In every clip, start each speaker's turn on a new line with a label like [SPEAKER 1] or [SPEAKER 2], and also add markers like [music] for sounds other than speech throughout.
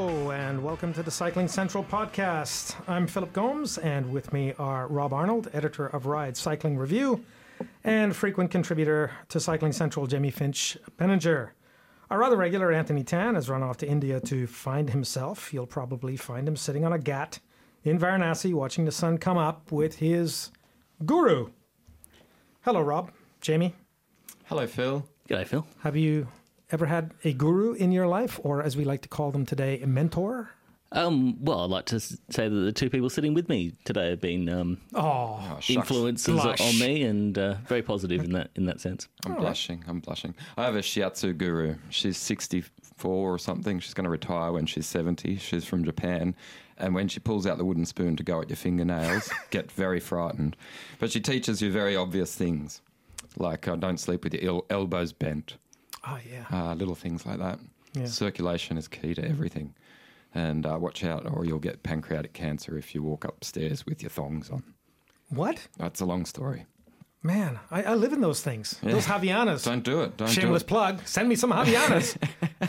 [SPEAKER 1] Hello, and welcome to the Cycling Central podcast. I'm Philip Gomes, and with me are Rob Arnold, editor of Ride Cycling Review, and frequent contributor to Cycling Central, Jamie Finch Penninger. Our other regular, Anthony Tan, has run off to India to find himself. You'll probably find him sitting on a ghat in Varanasi watching the sun come up with his guru. Hello, Rob. Jamie,
[SPEAKER 2] Hello, Phil.
[SPEAKER 3] G'day, Phil.
[SPEAKER 1] have you ever had a guru in your life, or as we like to call them today, a mentor?
[SPEAKER 3] Um, well, I'd like to say that the two people sitting with me today have been um,
[SPEAKER 1] Oh,
[SPEAKER 2] Oh,
[SPEAKER 3] influences
[SPEAKER 1] Blush.
[SPEAKER 3] on me and uh, very positive in that in that sense.
[SPEAKER 2] I'm blushing. I'm blushing. I have a shiatsu guru. She's 64 or something. She's going to retire when she's 70. She's from Japan. And when she pulls out the wooden spoon to go at your fingernails, [laughs] get very frightened. But she teaches you very obvious things, like uh, don't sleep with your el- elbows bent,
[SPEAKER 1] oh yeah.
[SPEAKER 2] uh, little things like that.
[SPEAKER 1] Yeah.
[SPEAKER 2] Circulation is key to everything. And uh, watch out, or you'll get pancreatic cancer if you walk upstairs with your thongs on.
[SPEAKER 1] What?
[SPEAKER 2] That's a long story.
[SPEAKER 1] Man, I, I live in those things. Those Havaianas.
[SPEAKER 2] Don't do it. Don't
[SPEAKER 1] Shameless
[SPEAKER 2] do it.
[SPEAKER 1] plug. Send me some
[SPEAKER 3] Havaianas. [laughs]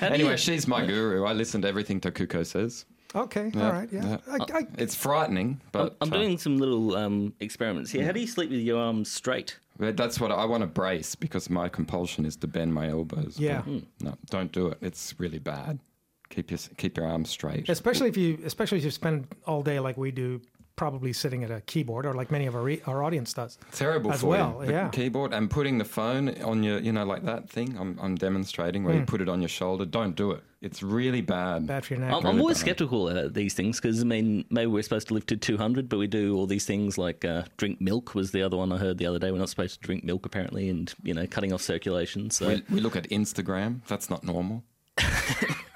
[SPEAKER 2] Anyway,
[SPEAKER 3] you-
[SPEAKER 2] she's my guru. I listen to everything Takuko says.
[SPEAKER 1] okay,
[SPEAKER 2] Yeah,
[SPEAKER 1] all right, yeah.
[SPEAKER 2] yeah.
[SPEAKER 1] I, I,
[SPEAKER 2] It's frightening, but
[SPEAKER 3] I'm
[SPEAKER 2] uh,
[SPEAKER 3] doing some little um, experiments here. How do you sleep with your arms straight?
[SPEAKER 2] But that's what I want to brace because my compulsion is to bend my elbows.
[SPEAKER 1] Yeah.
[SPEAKER 2] But hmm. no, don't do it. It's really bad. Keep your keep your arms straight.
[SPEAKER 1] especially if you, especially if you spend all day like we do, probably sitting at a keyboard, or like many of our re- our audience does.
[SPEAKER 2] Terrible
[SPEAKER 1] as
[SPEAKER 2] for
[SPEAKER 1] well,
[SPEAKER 2] you. The
[SPEAKER 1] yeah.
[SPEAKER 2] keyboard and putting the phone on your, you know, like that thing I'm, I'm demonstrating
[SPEAKER 1] Hmm.
[SPEAKER 2] where you put it on your shoulder. Don't do it. It's really bad.
[SPEAKER 1] Bad for your neck.
[SPEAKER 3] I'm, I'm always
[SPEAKER 2] bad.
[SPEAKER 3] skeptical at these things because I mean maybe we're supposed to live to 200, but we do all these things like uh, drink milk was the other one I heard the other day. We're not supposed to drink milk apparently, and you know cutting off circulation. So
[SPEAKER 2] We, we look at Instagram. That's not normal. [laughs]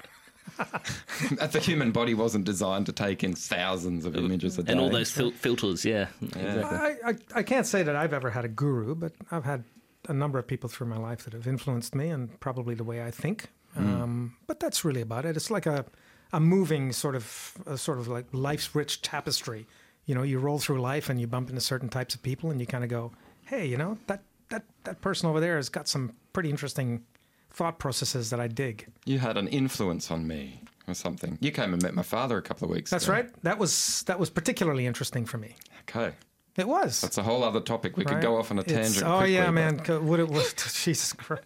[SPEAKER 2] [laughs] the human body wasn't designed to take in thousands of images a day.
[SPEAKER 3] and all those fil- filters, yeah, exactly.
[SPEAKER 1] I, I, I can't say that I've ever had a guru, but I've had a number of people through my life that have influenced me and probably the way I think. Um, but that's really about it. It's like a, a moving sort of, a sort of like life's rich tapestry. You know, you roll through life and you bump into certain types of people and you kind of go, hey, you know, that, that, that person over there has got some pretty interesting thought processes that I dig.
[SPEAKER 2] You had an influence on me or something. You came and met my father a couple of weeks
[SPEAKER 1] That's
[SPEAKER 2] ago.
[SPEAKER 1] right. That was that was particularly interesting for me.
[SPEAKER 2] Okay.
[SPEAKER 1] It was.
[SPEAKER 2] That's a whole other topic. We could go off on a
[SPEAKER 1] It's-
[SPEAKER 2] tangent.
[SPEAKER 1] Oh
[SPEAKER 2] quickly,
[SPEAKER 1] yeah, man. Would it was [laughs] Jesus Christ,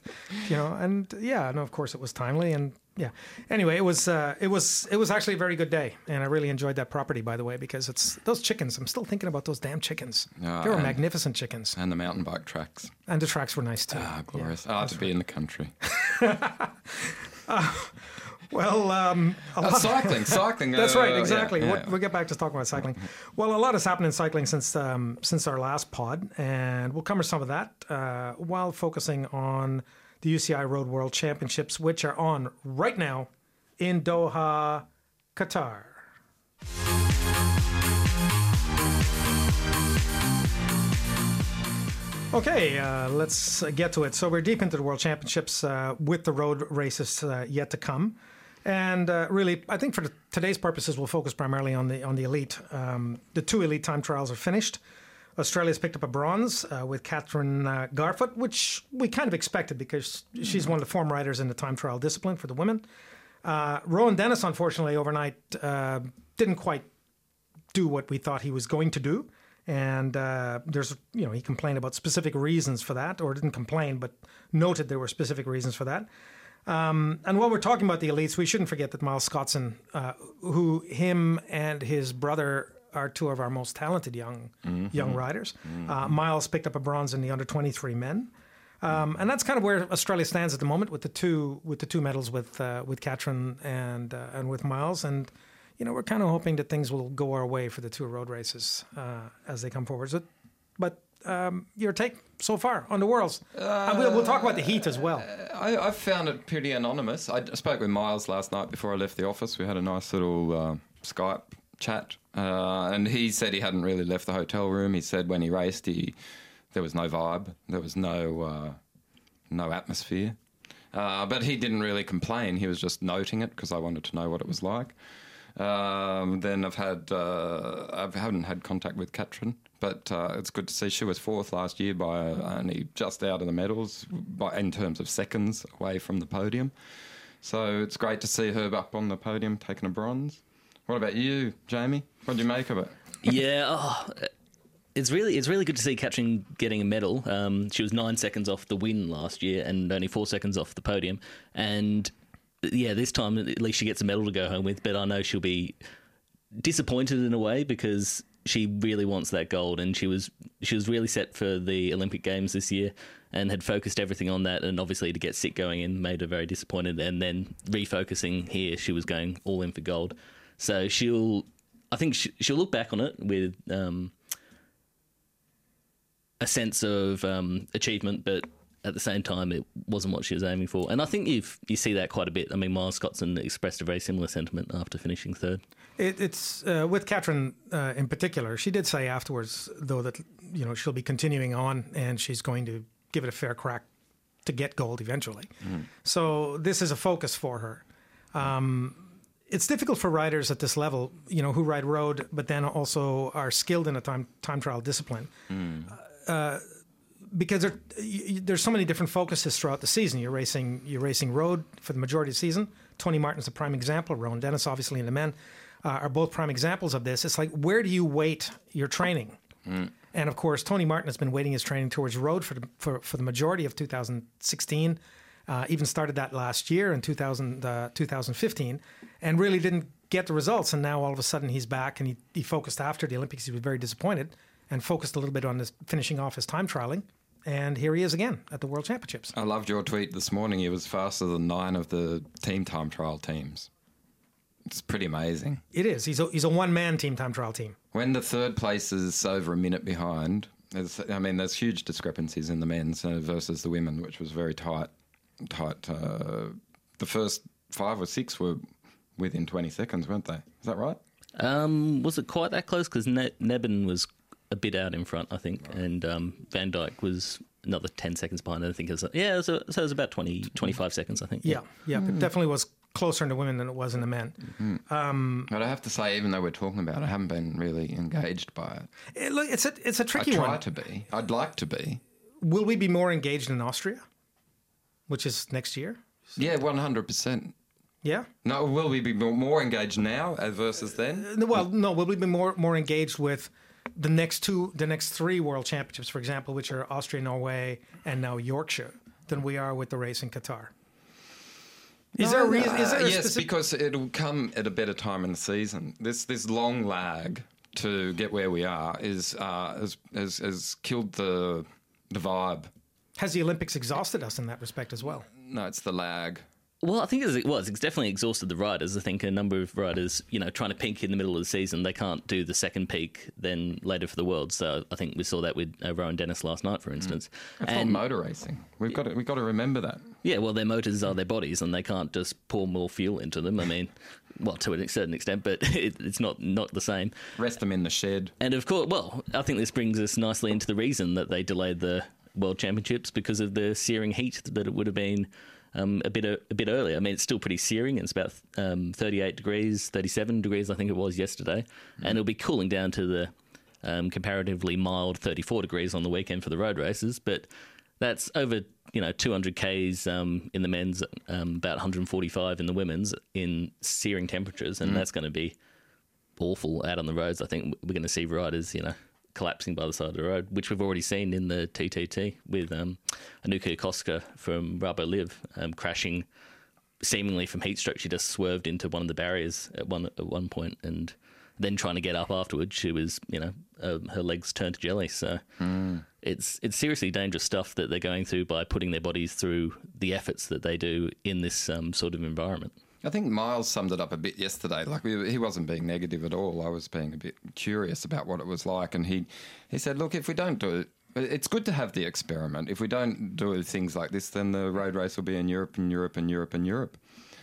[SPEAKER 1] you know? And yeah, no, of course it was timely, and yeah. Anyway, it was uh, it was it was actually a very good day, and I really enjoyed that property, by the way, because it's those chickens. I'm still thinking about those damn chickens.
[SPEAKER 2] Ah,
[SPEAKER 1] they were magnificent chickens,
[SPEAKER 2] And the mountain bike tracks.
[SPEAKER 1] and the tracks were nice too.
[SPEAKER 2] Ah, glorious. Ah, to be in the country. [laughs] [laughs]
[SPEAKER 1] Well, um, a
[SPEAKER 2] Uh, cycling, [laughs] cycling.
[SPEAKER 1] That's
[SPEAKER 2] uh,
[SPEAKER 1] right,
[SPEAKER 2] yeah,
[SPEAKER 1] exactly.
[SPEAKER 2] yeah.
[SPEAKER 1] What, we'll get back to talking about cycling. Well, a lot has happened in cycling since um, since our last pod, and we'll cover some of that uh, while focusing on the UCI Road World Championships, which are on right now in Doha, Qatar. Okay, uh, let's get to it. So we're deep into the World Championships uh, with the road races uh, yet to come, and uh, really, I think for the, today's purposes, we'll focus primarily on the on the elite. Um, the two elite time trials are finished. Australia's picked up a bronze uh, with Catherine uh, Garfoot, which we kind of expected because she's one of the form riders in the time trial discipline for the women. Uh, Rohan Dennis, unfortunately, overnight uh, didn't quite do what we thought he was going to do. And uh, there's, you know, he complained about specific reasons for that, or didn't complain, but noted there were specific reasons for that. Um, and while we're talking about the elites, we shouldn't forget that Miles Scotson, uh, who him and his brother are two of our most talented young young riders. Uh, Miles picked up a bronze in the under 23 men. Um, and that's kind of where Australia stands at the moment with the two with the two medals with uh, with Katrin and uh, and with Miles and you know we're kind of hoping that things will go our way for the two road races uh, as they come forward. So, but um, your take so far on the worlds? and we'll, we'll talk about the heat as well.
[SPEAKER 2] I, I found it pretty anonymous. I spoke with Miles last night before I left the office. We had a nice little uh, Skype chat, uh, and he said he hadn't really left the hotel room. He said when he raced, he there was no vibe, there was no uh, no atmosphere. Uh, but he didn't really complain. He was just noting it because I wanted to know what it was like. Um, then I've had uh, I haven't had contact with Katrin, but uh, it's good to see she was fourth last year by only just out of the medals by, in terms of seconds away from the podium. So it's great to see her up on the podium taking a bronze. What about you, Jamie? What do you make of it?
[SPEAKER 3] yeah, oh, it's really it's really good to see Katrin getting a medal. Um, she was nine seconds off the win last year and only four seconds off the podium. And yeah, this time at least she gets a medal to go home with. But I know she'll be disappointed in a way because she really wants that gold, and she was she was really set for the Olympic Games this year and had focused everything on that. And obviously, to get sick going in made her very disappointed. And then refocusing here, she was going all in for gold. So she'll, I think she, will look back on it with um, a sense of um, achievement, but at the same time, it wasn't what she was aiming for. And I think you you see that quite a bit. I mean, Miles Scotson expressed a very similar sentiment after finishing third.
[SPEAKER 1] It, it's uh, with Catherine uh, in particular. She did say afterwards, though, that you know she'll be continuing on and she's going to give it a fair crack to get gold eventually. Mm. So this is a focus for her. Um, it's difficult for riders at this level, you know, who ride road, but then also are skilled in a time time trial discipline. Mm. Uh, because there, you, there's so many different focuses throughout the season. You're racing, you're racing road for the majority of the season. Tony Martin's a prime example. Rohan Dennis, obviously, and the men uh, are both prime examples of this. It's like where do you weight your training? Mm. And of course, Tony Martin has been weighting his training towards road for the, for, for the majority of 2016. Uh, even started that last year in 2000, uh, 2015, and really didn't get the results. And now all of a sudden he's back and he, he focused after the Olympics. He was very disappointed and focused a little bit on his, finishing off his time trialing. And here he is again at the World Championships.
[SPEAKER 2] I loved your tweet this morning. He was faster than nine of the team time trial teams. It's pretty amazing.
[SPEAKER 1] It is. He's a, he's a one man team time trial team.
[SPEAKER 2] When the third place is over a minute behind, I mean, there's huge discrepancies in the men's versus the women, which was very tight. Tight. Uh, the first five or six were within 20 seconds, weren't they? Is that right?
[SPEAKER 3] Um, was it quite that close? Because ne- Neben was a bit out in front, I think, right. and um, Van Dijk was another 10 seconds behind. I think it was, yeah, it was, so it was about 20, 25 seconds, I think.
[SPEAKER 1] Yeah, yeah, yeah mm. it definitely was closer in the women than it was in the men.
[SPEAKER 2] Mm-hmm. Um, but I have to say, even though we're talking about it, I haven't been really engaged by it.
[SPEAKER 1] it look, it's a it's a tricky
[SPEAKER 2] I
[SPEAKER 1] try
[SPEAKER 2] one. to be. I'd like to be.
[SPEAKER 1] Will we be more engaged in Austria, which is next year?
[SPEAKER 2] Yeah, one hundred percent.
[SPEAKER 1] Yeah.
[SPEAKER 2] No, will we be more engaged now versus then?
[SPEAKER 1] Uh, well, no. Will we be more more engaged with the next two, the next three World Championships, for example, which are Austria, Norway, and now Yorkshire, than we are with the race in Qatar?
[SPEAKER 2] Is there a reason? Is there a yes, specific... because it'll come at a better time in the season. This this long lag to get where we are is uh, has, has has killed the the vibe.
[SPEAKER 1] Has the Olympics exhausted us in that respect as well?
[SPEAKER 2] No, it's the lag.
[SPEAKER 3] Well, I think it was. It's definitely exhausted the riders. I think a number of riders, you know, trying to peak in the middle of the season, they can't do the second peak then later for the world. So I think we saw that with uh, Rohan Dennis last night, for instance.
[SPEAKER 2] Mm. It's and, not motor racing. We've got to, we've got to remember that.
[SPEAKER 3] Yeah, well, their motors are their bodies, and they can't just pour more fuel into them. I mean, [laughs] well, to a certain extent, but [laughs] it, it's not not the same.
[SPEAKER 2] Rest them in the shed.
[SPEAKER 3] And of course, well, I think this brings us nicely into the reason that they delayed the World Championships because of the searing heat that it would have been um, a bit a, a, bit earlier. I mean, it's still pretty searing. It's about um, 38 degrees, 37 degrees, I think it was yesterday, mm. and it'll be cooling down to the um, comparatively mild 34 degrees on the weekend for the road races. But that's over you know 200 k's um, in the men's, um, about 145 in the women's in searing temperatures, and mm. that's going to be awful out on the roads. I think we're going to see riders, you know, collapsing by the side of the road, which we've already seen in the TTT with um, Anouska Koster from Rabo Liv um, crashing seemingly from heat stroke. She just swerved into one of the barriers at one at one point and then trying to get up afterwards, she was, you know, uh, her legs turned to jelly. So mm. it's it's seriously dangerous stuff that they're going through by putting their bodies through the efforts that they do in this um, sort of environment.
[SPEAKER 2] I think Miles summed it up a bit yesterday. Like we, he wasn't being negative at all. I was being a bit curious about what it was like, and he he said, "Look, if we don't do it." It's good to have the experiment. If we don't do things like this, then the road race will be in Europe and Europe and Europe and Europe.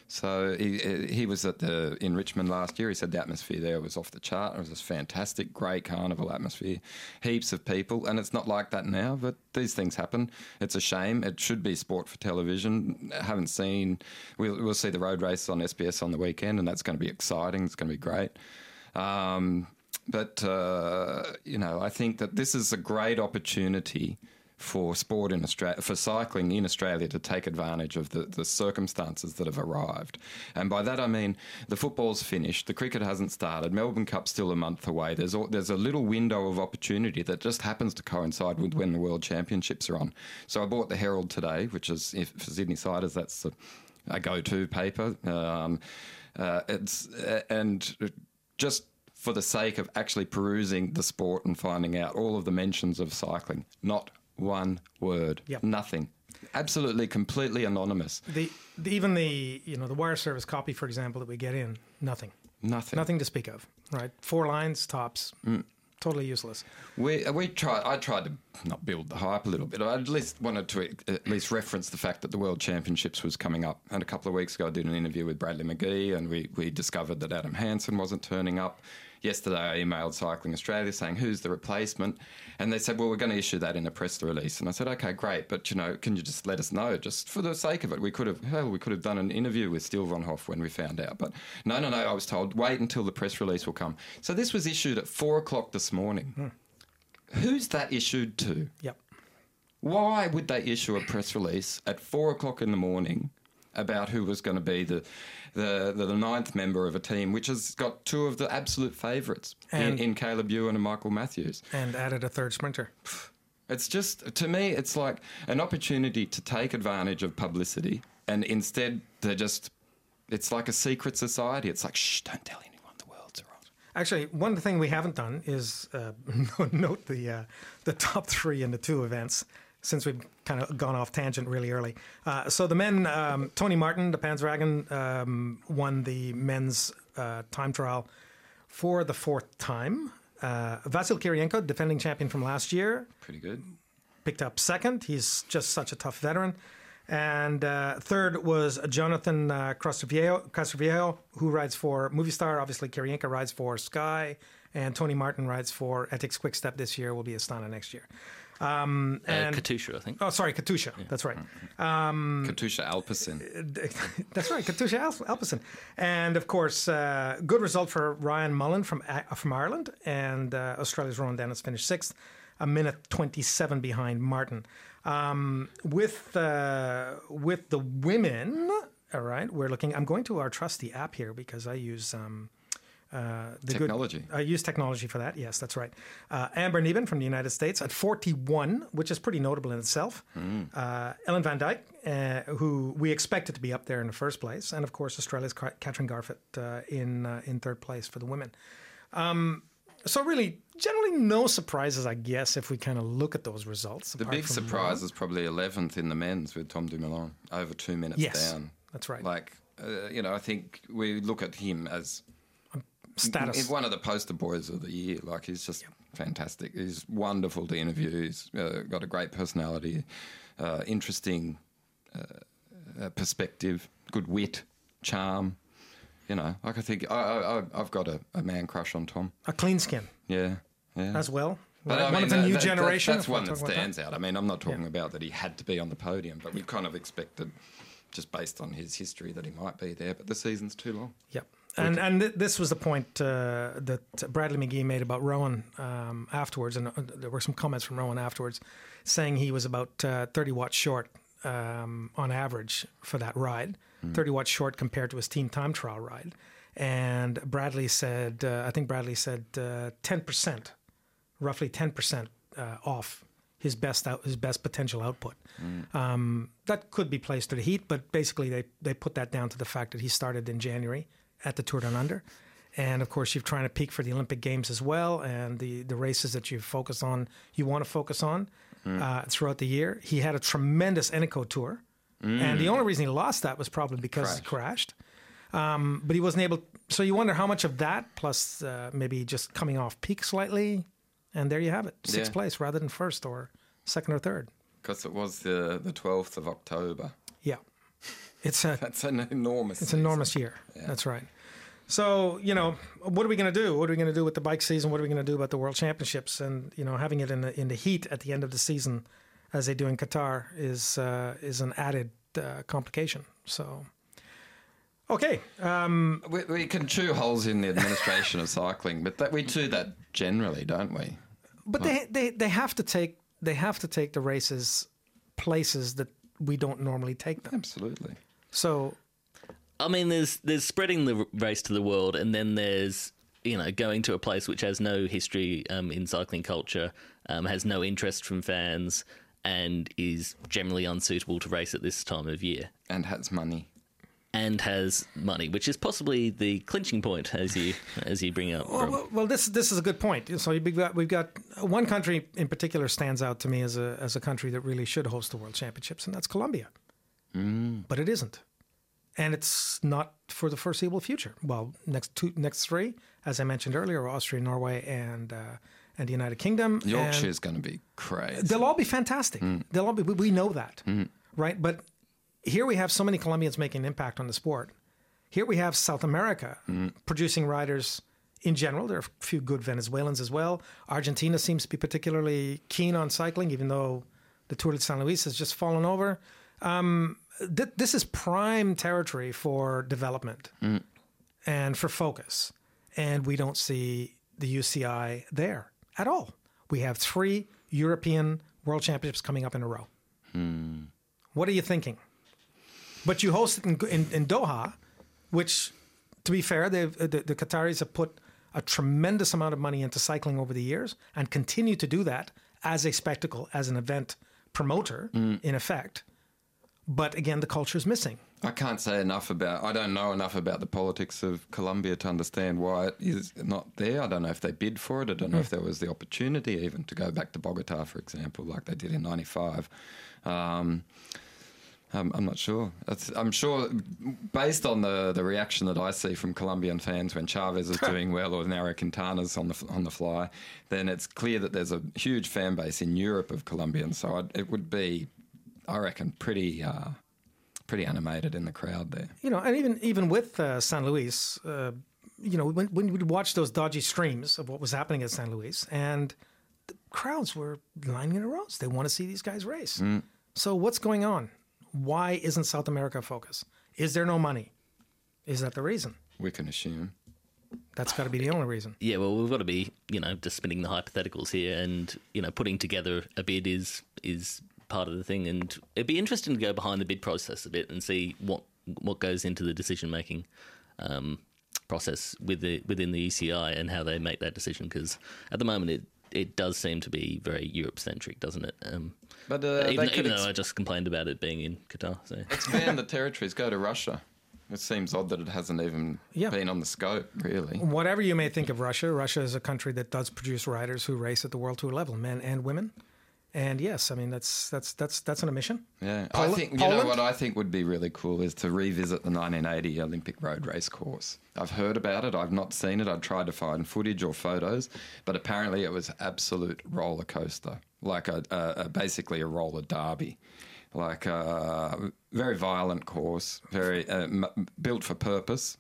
[SPEAKER 2] So he he was at the in Richmond last year. He said the atmosphere there was off the chart. It was this fantastic, great carnival atmosphere, heaps of people, and it's not like that now. But these things happen. It's a shame. It should be sport for television. I haven't seen. We'll, we'll see the road race on SBS on the weekend, and that's going to be exciting. It's going to be great. Um, but uh, you know, I think that this is a great opportunity for sport in Australia, for cycling in Australia to take advantage of the, the circumstances that have arrived. And by that I mean the football's finished, the cricket hasn't started, Melbourne Cup's still a month away. There's a, there's a little window of opportunity that just happens to coincide with when the World Championships are on. So I bought the Herald today, which is if, for Sydney siders, that's a, a go-to paper. Um, uh, it's and just for the sake of actually perusing the sport and finding out all of the mentions of cycling, not one word,
[SPEAKER 1] Yep.
[SPEAKER 2] nothing, absolutely, completely anonymous,
[SPEAKER 1] The, the even the you know the wire service copy, for example, that we get in, nothing,
[SPEAKER 2] nothing.
[SPEAKER 1] nothing to speak of. Right, four lines tops,
[SPEAKER 2] Mm.
[SPEAKER 1] totally useless.
[SPEAKER 2] We we tried. I tried to not build the hype a little bit. I at least wanted to at least reference the fact that the World Championships was coming up. And a couple of weeks ago, I did an interview with Bradley McGee, and we we discovered that Adam Hansen wasn't turning up. Yesterday, I emailed Cycling Australia saying who's the replacement, and they said, "Well, we're going to issue that in a press release." And I said, "Okay, great, but you know, can you just let us know, just for the sake of it? We could have hell, we could have done an interview with Steele von Hoff when we found out, but no, no, no. I was told wait until the press release will come. So this was issued at four o'clock this morning. Hmm. Who's that issued to?
[SPEAKER 1] Yep.
[SPEAKER 2] Why would they issue a press release at four o'clock in the morning about who was going to be the, the, the, ninth member of a team which has got two of the absolute favourites in, in Caleb Ewan and Michael Matthews?
[SPEAKER 1] And added a third sprinter.
[SPEAKER 2] It's just, to me, it's like an opportunity to take advantage of publicity and instead they're just, it's like a secret society. It's like, shh, don't tell anyone the world's around.
[SPEAKER 1] Actually, one thing we haven't done is uh, [laughs] note the uh, the top three in the two events since we've kind of gone off tangent really early. Uh, so the men, um, Tony Martin, the Panzerwagen, um, won the men's uh, time trial for the fourth time. Uh, Vasil Kiryienka, defending champion from last year,
[SPEAKER 2] Pretty good.
[SPEAKER 1] picked up second. He's just such a tough veteran. And uh, third was Jonathan uh, Castroviejo, who rides for Movistar. Obviously, Kiryienka rides for Sky, and Tony Martin rides for Etixx-Quick-Step this year. Will be Astana next year. Um,
[SPEAKER 3] Uh,
[SPEAKER 1] and
[SPEAKER 3] Katusha, I think.
[SPEAKER 1] oh, sorry, Katusha. [laughs] That's right.
[SPEAKER 2] Katusha Alpecin.
[SPEAKER 1] That's right, Katusha Al- Alpecin. And of course, uh, good result for Ryan Mullen from A- from Ireland. And uh, Australia's Rohan Dennis finished sixth, a minute 27 behind Martin. Um, with, uh, with the women, all right, we're looking. I'm going to our trusty app here because I use. Um, uh, the good-
[SPEAKER 2] Technology.
[SPEAKER 1] I use technology for that. Yes, that's right. Uh, Amber Neben from the United States at 41, which is pretty notable in itself. Uh, Ellen Van Dijk, uh, who we expected to be up there in the first place, and of course Australia's Ca- Catherine Garfoot uh, in uh, in third place for the women. Um, so really, generally no surprises, I guess, if we kind of look at those results.
[SPEAKER 2] The big surprise is probably 11th in the men's with Tom Dumoulin, over two minutes
[SPEAKER 1] Yes,
[SPEAKER 2] down.
[SPEAKER 1] that's right.
[SPEAKER 2] Like, uh, you know, I think we look at him as
[SPEAKER 1] status.
[SPEAKER 2] He's one of the poster boys of the year. Like, he's just fantastic. He's wonderful to interview. He's uh, got a great personality, uh, interesting uh, uh, perspective, good wit, charm. You know, like I think I, I've got a, a man crush on Tom.
[SPEAKER 1] a clean skin
[SPEAKER 2] Yeah, yeah.
[SPEAKER 1] as well.
[SPEAKER 2] But
[SPEAKER 1] Right,
[SPEAKER 2] I
[SPEAKER 1] one
[SPEAKER 2] mean,
[SPEAKER 1] of the
[SPEAKER 2] that-
[SPEAKER 1] new
[SPEAKER 2] that- that-
[SPEAKER 1] generation.
[SPEAKER 2] That's one that stands out. I mean, I'm not talking about that he had to be on the podium, but we kind of expected, just based on his history, that he might be there. But the season's too long.
[SPEAKER 1] Yep. And and th- this was the point uh, that Bradley McGee made about Rohan um, afterwards, and uh, there were some comments from Rohan afterwards, saying he was about uh, 30 watts short um, on average for that ride, 30 watts short compared to his team time trial ride. And Bradley said, uh, I think Bradley said uh, 10%, roughly 10% uh, off his best out, his best potential output. Um, that could be placed to the heat, but basically they, they put that down to the fact that he started in January at the Tour Down Under. And of course, you're trying to peak for the Olympic Games as well, and the, the races that you focus on, you want to focus on uh, throughout the year. He had a tremendous Eneco tour, and the only reason he lost that was probably because he crashed. Um, but he wasn't able. So you wonder how much of that, plus uh, maybe just coming off peak slightly, and there you have it, sixth
[SPEAKER 2] Yeah.
[SPEAKER 1] place rather than first or second or third.
[SPEAKER 2] Because it was the the 12th of October.
[SPEAKER 1] Yeah, it's a [laughs]
[SPEAKER 2] That's an enormous.
[SPEAKER 1] it's an enormous year. That's right. So you know, what are we going to do? What are we going to do with the bike season? What are we going to do about the World Championships? And you know, having it in the in the heat at the end of the season, as they do in Qatar, is uh, is an added uh, complication. So. Okay, um,
[SPEAKER 2] We, we can chew holes in the administration of cycling, but that we do that generally, don't we?
[SPEAKER 1] but they, they they have to take they have to take the races places that we don't normally take them.
[SPEAKER 2] Absolutely.
[SPEAKER 1] So
[SPEAKER 3] I mean, there's there's spreading the race to the world, and then there's you know going to a place which has no history um, in cycling culture, um, has no interest from fans, and is generally unsuitable to race at this time of year,
[SPEAKER 2] And has money.
[SPEAKER 3] and has money, which is possibly the clinching point as you as you bring up.
[SPEAKER 1] Well, well, well, this this is a good point. So we've got we've got one country in particular stands out to me as a as a country that really should host the World Championships, and that's Colombia. Mm. But it isn't, and it's not for the foreseeable future. Well, next two next three, as I mentioned earlier, are Austria, Norway, and uh, and the United Kingdom. and-
[SPEAKER 2] Yorkshire's going to be crazy.
[SPEAKER 1] They'll all be fantastic. Mm. They'll all be. We we know that, mm. right? But here we have so many Colombians making an impact on the sport. Here we have South America producing riders in general. There are a few good Venezuelans as well. Argentina seems to be particularly keen on cycling, even though the Tour de San Luis has just fallen over. Um, th- this is prime territory for development mm. and for focus. And we don't see the UCI there at all. We have three European World Championships coming up in a row. Hmm. What are you thinking? But you host it in, in, in Doha, which, to be fair, uh, the, the Qataris have put a tremendous amount of money into cycling over the years and continue to do that as a spectacle, as an event promoter, hmm. in effect. But again, the culture is missing.
[SPEAKER 2] I can't say enough about. I don't know enough about the politics of Colombia to understand why it is not there. I don't know if they bid for it. I don't know if there was the opportunity even to go back to Bogota, for example, like they did in '95. Um, I'm, I'm not sure. I'm sure, based on the, the reaction that I see from Colombian fans when Chaves is [laughs] doing well or Nairo Quintana's on the on the fly, then it's clear that there's a huge fan base in Europe of Colombians. So I'd, it would be, I reckon, pretty uh, pretty animated in the crowd there.
[SPEAKER 1] you know, and even even with uh, San Luis, uh, you know, when when we'd watch those dodgy streams of what was happening at San Luis, and the crowds were lining in a rows. They want to see these guys race. So what's going on? Why isn't South America a focus? Is there no money? Is that the reason?
[SPEAKER 2] We can assume.
[SPEAKER 1] That's got to be the only reason. [sighs]
[SPEAKER 3] Yeah, well, we've got to be, you know, just spinning the hypotheticals here, and you know, putting together a bid is is part of the thing, and it'd be interesting to go behind the bid process a bit and see what what goes into the decision making um, process with the within the UCI and how they make that decision. Because at the moment, it it does seem to be very Europe centric, doesn't it? Um,
[SPEAKER 2] But uh,
[SPEAKER 3] even
[SPEAKER 2] they could
[SPEAKER 3] even
[SPEAKER 2] ex-
[SPEAKER 3] though I just complained about it being in Qatar, so [laughs]
[SPEAKER 2] expand the territories. Go to Russia. It seems odd that it hasn't even
[SPEAKER 1] Yeah.
[SPEAKER 2] been on the scope, really.
[SPEAKER 1] Whatever you may think of Russia, Russia is a country that does produce riders who race at the World Tour level, men and women. And yes, I mean that's that's that's that's an omission.
[SPEAKER 2] Yeah,
[SPEAKER 1] Pol-
[SPEAKER 2] I think you
[SPEAKER 1] Poland?
[SPEAKER 2] know what I think would be really cool is to revisit the 1980 Olympic road race course. I've heard about it. I've not seen it. I've tried to find footage or photos, but apparently it was absolute roller coaster, like a, a, a basically a roller derby, like a very violent course, very uh, m- built for purpose.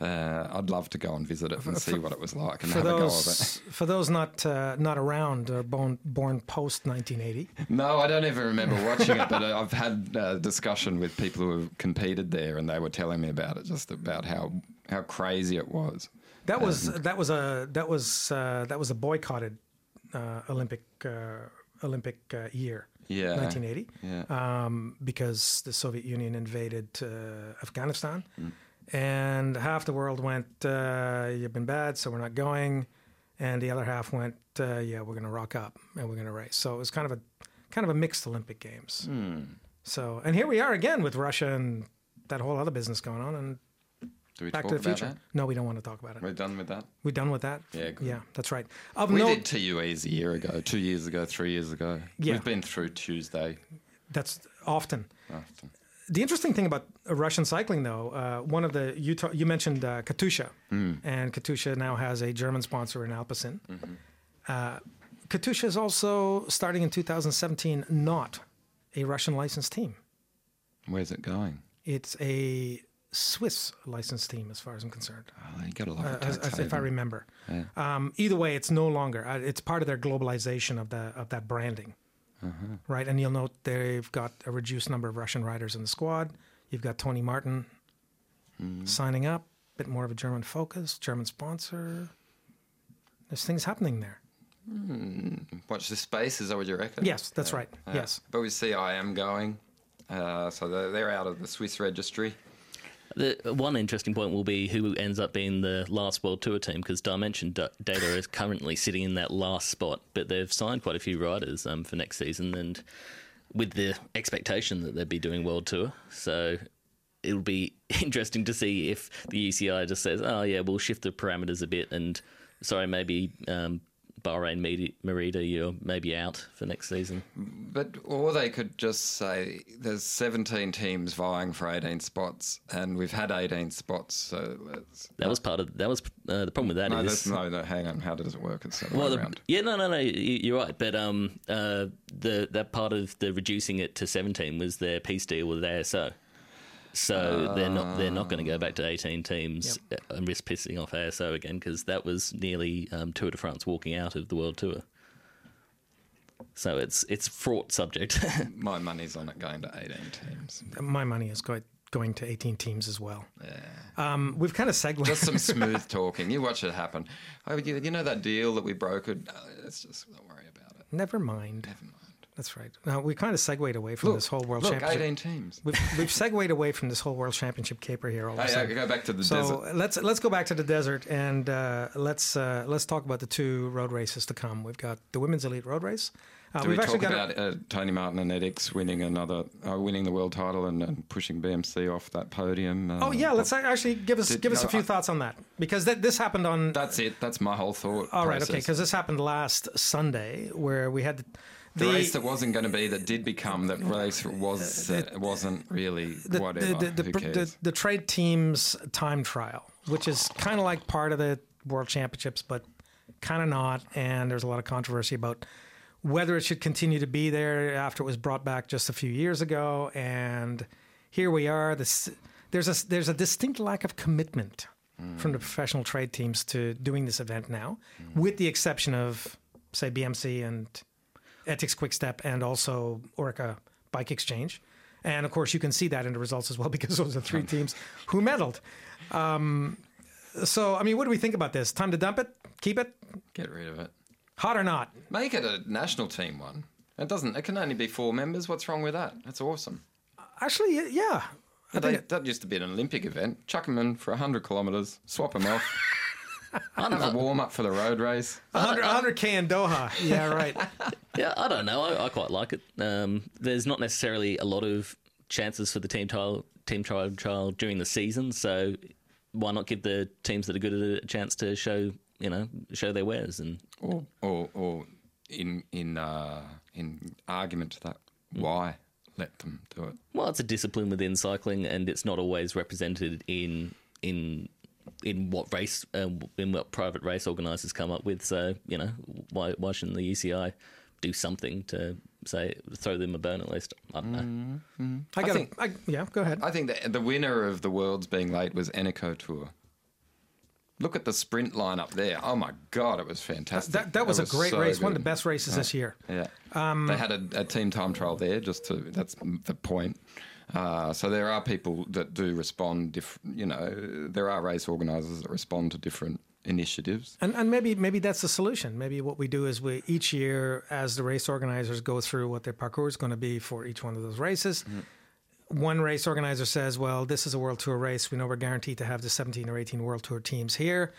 [SPEAKER 2] Uh, I'd love to go and visit it and see what it was like and
[SPEAKER 1] For
[SPEAKER 2] have a go of it.
[SPEAKER 1] those for those not uh, not around or born born post 1980,
[SPEAKER 2] No, I don't even remember watching it, but uh, I've had a discussion with people who have competed there, and they were telling me about it, just about how how crazy it was.
[SPEAKER 1] that was that was a that was uh, that was a boycotted uh, Olympic uh, Olympic uh, year.
[SPEAKER 2] Yeah.
[SPEAKER 1] 1980.
[SPEAKER 2] Yeah.
[SPEAKER 1] um, because the Soviet Union invaded uh, Afghanistan, and half the world went, uh, "You've been bad, so we're not going," and the other half went, uh, "Yeah, we're going to rock up and we're going to race." So it was kind of a kind of a mixed Olympic Games. So, and here we are again with Russia and that whole other business going on, and
[SPEAKER 2] Do we
[SPEAKER 1] Back
[SPEAKER 2] talk
[SPEAKER 1] to the
[SPEAKER 2] about
[SPEAKER 1] Future.
[SPEAKER 2] that?
[SPEAKER 1] No, we don't want to talk about it.
[SPEAKER 2] We're done with that.
[SPEAKER 1] We're done with that.
[SPEAKER 2] Yeah, good.
[SPEAKER 1] yeah, that's right. Of
[SPEAKER 2] We
[SPEAKER 1] note,
[SPEAKER 2] did TUEs a year ago, two years ago, three years ago.
[SPEAKER 1] Yeah.
[SPEAKER 2] We've been through Tuesday
[SPEAKER 1] that's often.
[SPEAKER 2] often.
[SPEAKER 1] The interesting thing about Russian cycling, though, uh, one of the you ta- you mentioned uh, Katusha, and Katusha now has a German sponsor in Alpecin. Uh, Katusha is also starting in 2017 not a Russian licensed team.
[SPEAKER 2] Where's it going?
[SPEAKER 1] It's a Swiss licensed team, as far as I'm concerned,
[SPEAKER 2] Oh, you got to love
[SPEAKER 1] uh,
[SPEAKER 2] a
[SPEAKER 1] as, as if I remember.
[SPEAKER 2] Yeah.
[SPEAKER 1] Um, either way, it's no longer. Uh, it's part of their globalization of the of that branding,
[SPEAKER 2] Uh-huh.
[SPEAKER 1] right? And you'll note they've got a reduced number of Russian riders in the squad. You've got Tony Martin
[SPEAKER 2] Mm-hmm.
[SPEAKER 1] signing up, a bit more of a German focus, German sponsor. There's things happening there.
[SPEAKER 2] watch the space. Is that what you reckon?
[SPEAKER 1] Yes, that's right. Yes.
[SPEAKER 2] But we see I am going. Uh, so they're, they're out of the Swiss registry.
[SPEAKER 3] The one interesting point will be who ends up being the last World Tour team because Dimension Data is currently sitting in that last spot, but they've signed quite a few riders um, for next season, and with the expectation that they'd be doing World Tour, so it'll be [laughs] interesting to see if the UCI just says, "Oh yeah, we'll shift the parameters a bit," and sorry, maybe um, Bahrain Merida, you're maybe out for next season.
[SPEAKER 2] But or they could just say there's 17 teams vying for 18 spots, and we've had 18 spots. So
[SPEAKER 3] That was part of that was uh, the problem with that
[SPEAKER 2] no,
[SPEAKER 3] is
[SPEAKER 2] no, no. Hang on. How does it work? It's the
[SPEAKER 3] Well, the,
[SPEAKER 2] around.
[SPEAKER 3] yeah, no, no, no. you- You're right, but um, uh, the that part of the reducing it to 17 was their peace deal with ASO. So they're not they're not going to go back to 18 teams and risk pissing off ASO again because that was nearly um, Tour de France walking out of the World Tour. So it's it's fraught subject. [laughs]
[SPEAKER 2] My money's on it going to 18 teams.
[SPEAKER 1] My money is going going to 18 teams as well.
[SPEAKER 2] Yeah.
[SPEAKER 1] Um, we've kind of segued.
[SPEAKER 2] Just some [laughs] smooth talking. You watch it happen. Oh, you, you know that deal that we brokered? Uh, let's just don't worry about it.
[SPEAKER 1] Never mind.
[SPEAKER 2] Never mind.
[SPEAKER 1] That's right. Now we kind of segued away from
[SPEAKER 2] Look,
[SPEAKER 1] this whole world
[SPEAKER 2] look,
[SPEAKER 1] championship.
[SPEAKER 2] 18 teams.
[SPEAKER 1] We've, we've segued away from this whole world championship caper here. All a
[SPEAKER 2] I
[SPEAKER 1] sudden.
[SPEAKER 2] go back to the
[SPEAKER 1] So
[SPEAKER 2] desert.
[SPEAKER 1] let's let's go back to the desert and uh, let's uh, let's talk about the two road races to come. We've got the women's elite road race. Uh,
[SPEAKER 2] Do we
[SPEAKER 1] we've
[SPEAKER 2] talk
[SPEAKER 1] actually got
[SPEAKER 2] about uh, Tony Martin and Etixx winning another, uh, winning the world title and, and pushing BMC off that podium? Uh,
[SPEAKER 1] Oh yeah, let's actually give us
[SPEAKER 2] Did-
[SPEAKER 1] give us a few
[SPEAKER 2] I-
[SPEAKER 1] thoughts on that because th- this happened on.
[SPEAKER 2] That's it. That's my whole thought.
[SPEAKER 1] all right, okay, because this happened last Sunday where we had the,
[SPEAKER 2] the, race that wasn't going to be that did become that race was uh, wasn't really
[SPEAKER 1] the,
[SPEAKER 2] whatever.
[SPEAKER 1] the, the, the,
[SPEAKER 2] cares?
[SPEAKER 1] the, the trade teams time trial, which is kind of like part of the World Championships, but kind of not. And there's a lot of controversy about whether it should continue to be there after it was brought back just a few years ago. And here we are. This, there's a there's a distinct lack of commitment from the professional trade teams to doing this event now, with the exception of say BMC and Etixx-Quick-Step and also Orica Bike Exchange. And of course, you can see that in the results as well [laughs] because those are three teams who medaled. Um, so, I mean, what do we think about this? Time to dump it? Keep it?
[SPEAKER 2] Get rid of it.
[SPEAKER 1] Hot or not?
[SPEAKER 2] Make it a national team one. It doesn't. It can only be four members. What's wrong with that? That's awesome.
[SPEAKER 1] Actually, yeah.
[SPEAKER 2] They,
[SPEAKER 1] it-
[SPEAKER 2] that used to be an Olympic event. Chuck them in for hundred kilometres. Swap them off.
[SPEAKER 3] I
[SPEAKER 2] Have a
[SPEAKER 3] don't know.
[SPEAKER 2] warm up for the road race.
[SPEAKER 1] 100, 100K in Doha. Yeah, right. [laughs]
[SPEAKER 3] Yeah, I don't know. I, I quite like it. Um, there's not necessarily a lot of chances for the team trial team trial trial during the season, so why not give the teams that are good at it a chance to show you know show their wares and
[SPEAKER 2] or or, or in in uh, in argument to that, why let them do it?
[SPEAKER 3] well, it's a discipline within cycling, and it's not always represented in in in what race um, in what private race organisers come up with. So you know why why shouldn't the UCI do something to say throw them a bone at least? I don't know.
[SPEAKER 1] I got
[SPEAKER 2] think-
[SPEAKER 1] I, Yeah, go ahead.
[SPEAKER 2] I think that the winner of the world's being late was Eneco Tour. Look at the sprint lineup there. Oh my god, it was fantastic.
[SPEAKER 1] That, that was, a great
[SPEAKER 2] so
[SPEAKER 1] race, one of the best races this year.
[SPEAKER 2] Yeah,
[SPEAKER 1] Um,
[SPEAKER 2] they had a, a team time trial there. Just to that's the point. Uh, so there are people that do respond. Diff, you know, there are race organisers that respond to different initiatives.
[SPEAKER 1] And, and maybe maybe that's the solution. Maybe what we do is we each year, as the race organizers go through what their parcours is going to be for each one of those races, one race organizer says, "Well, this is a World Tour race. We know we're guaranteed to have the 17 or 18 World Tour teams here,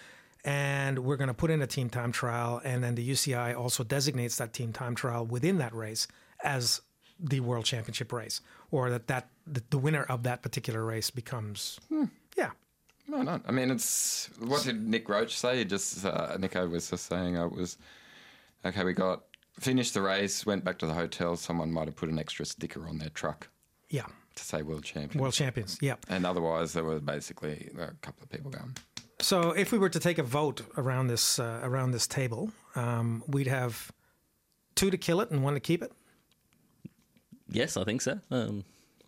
[SPEAKER 1] and we're going to put in a team time trial." And then the UCI also designates that team time trial within that race as the World Championship race, or that that the, winner of that particular race becomes, yeah,
[SPEAKER 2] No, no. I mean, it's what did Nick Roach say? Just uh, Nico was just saying uh, it was okay. We got finished the race, went back to the hotel. Someone might have put an extra sticker on their truck
[SPEAKER 1] yeah,
[SPEAKER 2] to say world champion.
[SPEAKER 1] World Champions, yeah.
[SPEAKER 2] and otherwise, there were basically a couple of people going.
[SPEAKER 1] So, if we were to take a vote around this uh, around this table, um, we'd have two to kill it and one to keep it.
[SPEAKER 3] Yes, I think so. Um,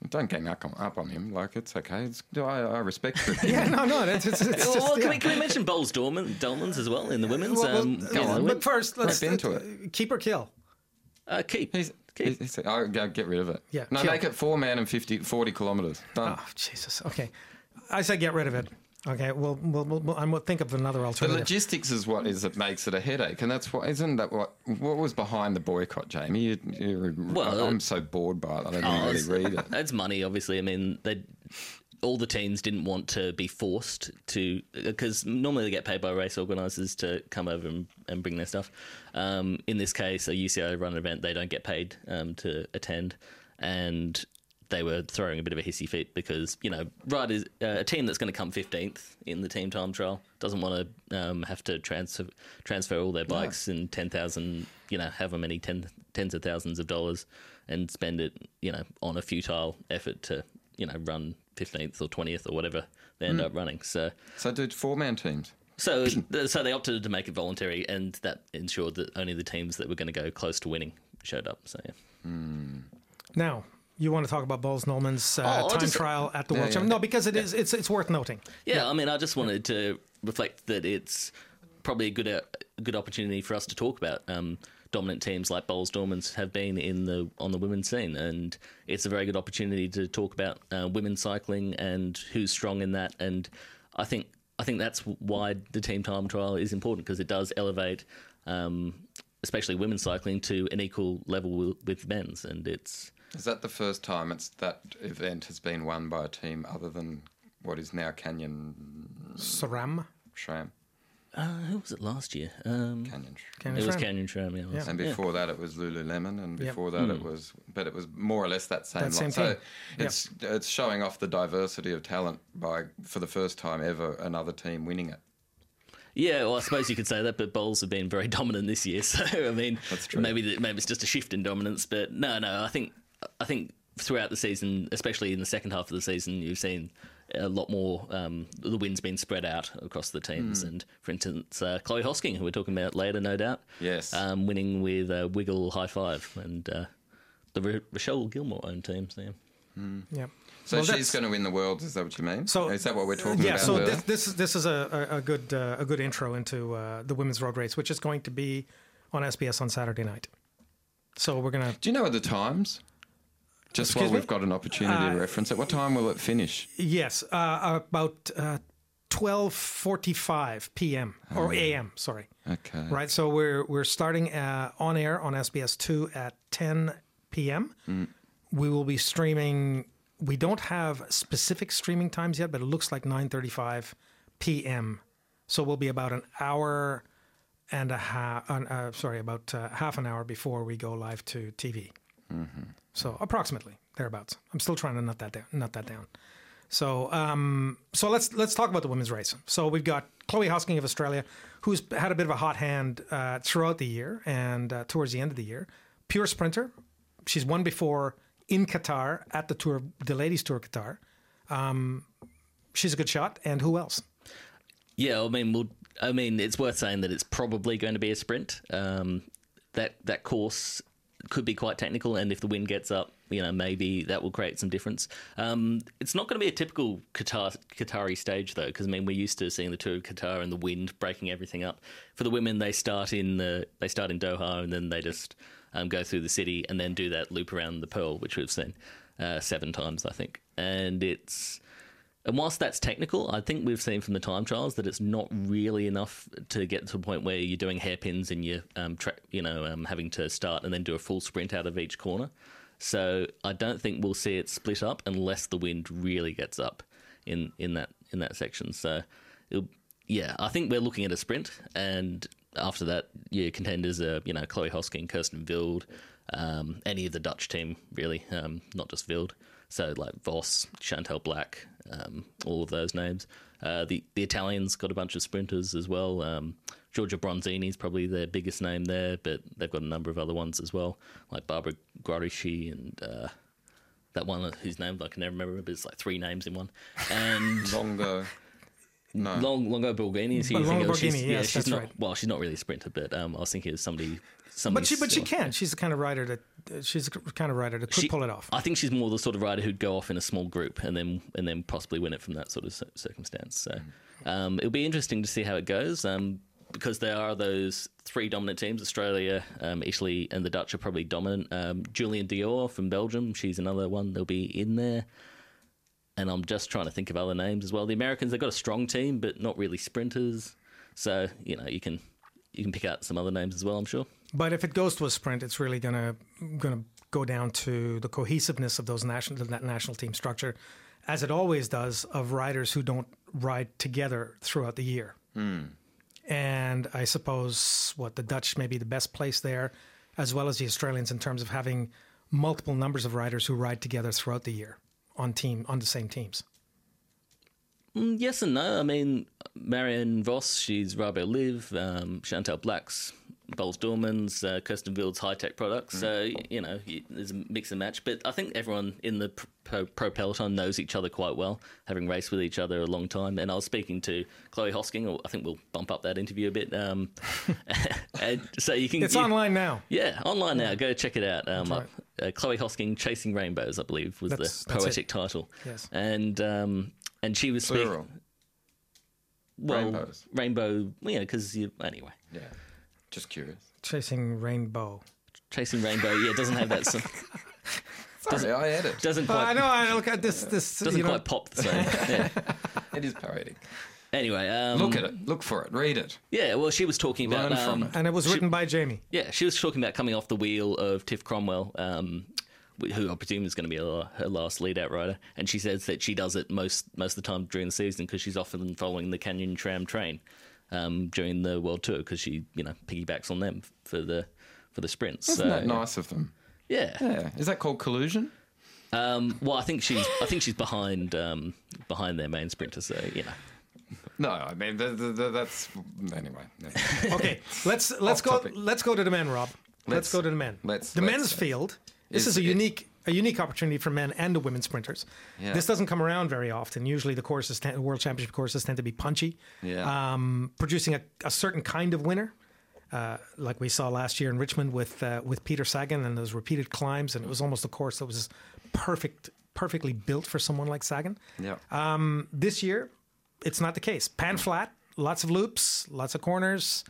[SPEAKER 2] Don't gang up on, up on him. Like it's okay. It's, I, I respect [laughs] it.
[SPEAKER 1] Yeah, no, no, it's, it's, it's
[SPEAKER 3] well,
[SPEAKER 1] just.
[SPEAKER 3] well,
[SPEAKER 1] yeah.
[SPEAKER 3] can, we, can we mention Boels Dolman, Dolmans as well in the women's?
[SPEAKER 1] Well, well,
[SPEAKER 3] um, you know,
[SPEAKER 1] but first, let's
[SPEAKER 2] Rip into
[SPEAKER 1] it. keep or kill.
[SPEAKER 3] uh, keep.
[SPEAKER 2] He's,
[SPEAKER 3] keep.
[SPEAKER 2] he's, he's, oh, get rid of it.
[SPEAKER 1] Yeah,
[SPEAKER 2] No,
[SPEAKER 1] kill.
[SPEAKER 2] make it four man and 50, 40 kilometres. Done.
[SPEAKER 1] Oh, Jesus. Okay, I say get rid of it. Okay, well, we'll, we'll, we'll I'm think of another alternative.
[SPEAKER 2] The logistics is what is it makes it a headache, and that's what isn't that what what was behind the boycott, Jamie? You, you,
[SPEAKER 3] Well,
[SPEAKER 2] I'm so bored by it. I don't
[SPEAKER 3] Oh,
[SPEAKER 2] even
[SPEAKER 3] it's,
[SPEAKER 2] really read it. [laughs]
[SPEAKER 3] it's money, obviously. I mean, they all the teams didn't want to be forced to because normally they get paid by race organisers to come over and, and bring their stuff. Um, in this case, a UCI run event, they don't get paid um, to attend, and they were throwing a bit of a hissy fit because you know riders uh, a team that's going to come 15th in the team time trial doesn't want to um, have to transfer transfer all their bikes and 10,000 you know however many ten, tens of thousands of dollars and spend it you know on a futile effort to you know run 15th or 20th or whatever they end up running. So
[SPEAKER 2] So, did four man teams.
[SPEAKER 3] so so they opted to make it voluntary and that ensured that only the teams that were going to go close to winning showed up so yeah.
[SPEAKER 1] Now, you want to talk about Boels Dolmans uh,
[SPEAKER 3] Oh,
[SPEAKER 1] time
[SPEAKER 3] just-
[SPEAKER 1] trial at the
[SPEAKER 2] Yeah,
[SPEAKER 1] World
[SPEAKER 2] yeah.
[SPEAKER 1] Championship? No, because it is it's it's worth noting.
[SPEAKER 3] Yeah, I mean, I just wanted to reflect that it's probably a good uh, a good opportunity for us to talk about um, dominant teams like Boels Dolmans have been in the on the women's scene, and it's a very good opportunity to talk about uh, women's cycling and who's strong in that. And I think I think that's why the team time trial is important because it does elevate. Um, Especially women's cycling to an equal level with, with men's, and it's
[SPEAKER 2] Is that the first time it's that event has been won by a team other than what is now Canyon
[SPEAKER 1] SRAM.
[SPEAKER 2] SRAM?
[SPEAKER 3] uh, who was it last year? Um,
[SPEAKER 2] Canyon.
[SPEAKER 1] Canyon
[SPEAKER 3] it was Canyon SRAM, yeah. it was.
[SPEAKER 2] And
[SPEAKER 3] Yeah.
[SPEAKER 2] before that, it was Lululemon, and
[SPEAKER 1] Yep.
[SPEAKER 2] before that, it was, but it was more or less that same.
[SPEAKER 1] That same
[SPEAKER 2] lot. So
[SPEAKER 1] team.
[SPEAKER 2] it's it's showing off the diversity of talent by for the first time ever another team winning it.
[SPEAKER 3] Yeah, well, I suppose you could say that, but Boels have been very [laughs] dominant this year. So I mean,
[SPEAKER 2] That's true.
[SPEAKER 3] maybe the- maybe it's just a shift in dominance, but no, no. I think I think throughout the season, especially in the second half of the season, you've seen a lot more. Um, the wins been spread out across the teams,
[SPEAKER 2] Hmm.
[SPEAKER 3] and for instance, uh, Chloe Hosking, who we're talking about later, no doubt,
[SPEAKER 2] Yes.
[SPEAKER 3] um, winning with uh, Wiggle High5, and uh, the Ra- Rochelle Gilmore owned teams there.
[SPEAKER 1] Yeah.
[SPEAKER 2] So
[SPEAKER 1] Well,
[SPEAKER 2] she's going to win the world. Is that what you mean?
[SPEAKER 1] So
[SPEAKER 2] is that what we're talking
[SPEAKER 1] yeah,
[SPEAKER 2] about?
[SPEAKER 1] Yeah.
[SPEAKER 2] So
[SPEAKER 1] this, this is this is a, a, a good uh, a good intro into uh, the women's road race, which is going to be on SBS on Saturday night. So we're gonna
[SPEAKER 2] Do you know the times? Just
[SPEAKER 1] Excuse
[SPEAKER 2] while
[SPEAKER 1] me?
[SPEAKER 2] we've got an opportunity to
[SPEAKER 1] Uh,
[SPEAKER 2] reference it, what time will it finish?
[SPEAKER 1] yes uh, about uh, twelve forty five p.m. or a.m. Sorry.
[SPEAKER 2] Okay.
[SPEAKER 1] Right, so we're we're starting uh, on air on SBS two at ten p.m. We will be streaming. We don't have specific streaming times yet, but it looks like nine thirty-five p.m. So we'll be about an hour and a half. Uh, sorry, about uh, half an hour before we go live to TV. So approximately thereabouts. I'm still trying to nut that down. Nut that down. So, um, so let's let's talk about the women's race. So we've got Chloe Hosking of Australia, who's had a bit of a hot hand uh, throughout the year and uh, towards the end of the year. Pure sprinter. She's won before in Qatar at the tour, the ladies' tour Qatar. Um, she's a good shot. And who else?
[SPEAKER 3] Yeah, I mean, we'll, I mean, it's worth saying that it's probably going to be a sprint. Um, that that course could be quite technical, and if the wind gets up, you know, maybe that will create some difference. Um, it's not going to be a typical Qatar, Qatari stage though, because I mean, we're used to seeing the tour of Qatar and the wind breaking everything up. For the women, they start in the they start in Doha, and then they just um, go through the city, and then do that loop around the Pearl, which we've seen uh, seven times, I think, and it's. And whilst that's technical, I think we've seen from the time trials that it's not really enough to get to a point where you're doing hairpins and you're, um, tra- you know, um, having to start and then do a full sprint out of each corner. So I don't think we'll see it split up unless the wind really gets up in, in that in that section. So, yeah, I think we're looking at a sprint, and after that, your contenders are you know Chloe Hosking, Kirsten Wild, um, any of the Dutch team really, um, not just Wild. So like Vos, Chantal Blaak, um, all of those names. Uh, the the Italians got a bunch of sprinters as well. Um, Giorgia Bronzini is probably their biggest name there, but they've got a number of other ones as well, like Barbara Guarischi and uh, that one whose name I can never remember, but it's like three names in one. And
[SPEAKER 2] Longo. No.
[SPEAKER 3] Long Longo Borghini is who
[SPEAKER 1] But
[SPEAKER 3] you think
[SPEAKER 1] Longo
[SPEAKER 3] of. She's,
[SPEAKER 1] Borghini,
[SPEAKER 3] yeah,
[SPEAKER 1] yes,
[SPEAKER 3] she's
[SPEAKER 1] that's
[SPEAKER 3] not.
[SPEAKER 1] right.
[SPEAKER 3] Well, she's not really a sprinter, but um, I was thinking of somebody. somebody
[SPEAKER 1] But she, but she can. She's the kind of rider that uh, she's the kind of rider that could
[SPEAKER 3] She-
[SPEAKER 1] pull it off.
[SPEAKER 3] I think she's more the sort of rider who'd go off in a small group and then and then possibly win it from that sort of circumstance. So um, it'll be interesting to see how it goes um, because there are those three dominant teams: Australia, um, Italy, and the Dutch are probably dominant. Um, Jolien D'Hoore from Belgium, she's another one. They'll be in there. And I'm just trying to think of other names as well. The Americans they've got a strong team, but not really sprinters. So you know you can you can pick out some other names as well. I'm sure.
[SPEAKER 1] But if it goes to a sprint, it's really gonna gonna go down to the cohesiveness of those national that national team structure, as it always does of riders who don't ride together throughout the year. Hmm. And I suppose what the Dutch may be the best place there, as well as the Australians in terms of having multiple numbers of riders who ride together throughout the year on team on the same teams.
[SPEAKER 3] Mm, Yes and no. I mean, Marianne Vos, she's Rabo Liv, um, Blaak's, Boels Dolmans, uh, Kirsten Wild's Hitec Products. So, you know, there's a mix and match. But I think everyone in the pro, pro peloton knows each other quite well, having raced with each other a long time. And I was speaking to Chloe Hosking, or I think we'll bump up that interview a bit. Um, [laughs] [laughs] and so you can.
[SPEAKER 1] It's
[SPEAKER 3] you-
[SPEAKER 1] online now.
[SPEAKER 3] Yeah, online now. Go check it out. Um,
[SPEAKER 1] right.
[SPEAKER 3] uh, Chloe Hosking, Chasing Rainbows, I believe, was
[SPEAKER 1] That's-
[SPEAKER 3] the poetic title.
[SPEAKER 1] Yes.
[SPEAKER 3] And um, and she was speaking. Well,
[SPEAKER 2] Rainbows.
[SPEAKER 3] Rainbow, yeah, because you anyway.
[SPEAKER 2] Yeah. Just curious.
[SPEAKER 1] Chasing rainbow.
[SPEAKER 3] Chasing Rainbow, yeah, it doesn't have that. s- [laughs]
[SPEAKER 2] Sorry, I edit.
[SPEAKER 3] doesn't
[SPEAKER 1] Uh, I
[SPEAKER 3] quite
[SPEAKER 1] know. I look at this. This
[SPEAKER 3] doesn't
[SPEAKER 1] you know,
[SPEAKER 3] quite pop the same. Yeah. [laughs]
[SPEAKER 2] It is poetic.
[SPEAKER 3] Anyway, um,
[SPEAKER 2] Look at it. Look for it. Read it.
[SPEAKER 3] Yeah, well, she was talking about
[SPEAKER 2] Learn from
[SPEAKER 3] um,
[SPEAKER 2] it.
[SPEAKER 1] and it was written by Jamie.
[SPEAKER 3] Yeah, she was talking about coming off the wheel of Tiff Cromwell, um, who I presume is going to be her her last lead out rider. And she says that she does it most most of the time during the season because she's often following the Canyon SRAM train um, during the World Tour because she you know piggybacks on them for the for the sprints.
[SPEAKER 2] Isn't
[SPEAKER 3] so,
[SPEAKER 2] that nice of them?
[SPEAKER 3] Yeah.
[SPEAKER 2] Yeah. Is that called collusion?
[SPEAKER 3] Um, well, I think she's I think she's behind um, behind their main sprinter. So you know.
[SPEAKER 2] No, I mean the, the, the, that's anyway. yeah. [laughs]
[SPEAKER 1] Okay, let's let's
[SPEAKER 2] Off
[SPEAKER 1] go.
[SPEAKER 2] topic.
[SPEAKER 1] Let's go to the men, Rob. Let's,
[SPEAKER 2] Let's-
[SPEAKER 1] go to the men.
[SPEAKER 2] let's-
[SPEAKER 1] the
[SPEAKER 2] let's-
[SPEAKER 1] men's field. This
[SPEAKER 2] Is
[SPEAKER 1] is a
[SPEAKER 2] it-
[SPEAKER 1] unique a unique opportunity for men and the women sprinters.
[SPEAKER 2] Yeah.
[SPEAKER 1] This doesn't come around very often. Usually, the courses, tend, world championship courses, tend to be punchy,
[SPEAKER 2] Yeah.
[SPEAKER 1] um, producing a, a certain kind of winner. Uh, like we saw last year in Richmond with uh, with Peter Sagan and those repeated climbs, and it was almost a course that was perfect, perfectly built for someone like Sagan.
[SPEAKER 2] yeah.
[SPEAKER 1] This year, it's not the case. Pan flat, lots of loops, lots of corners.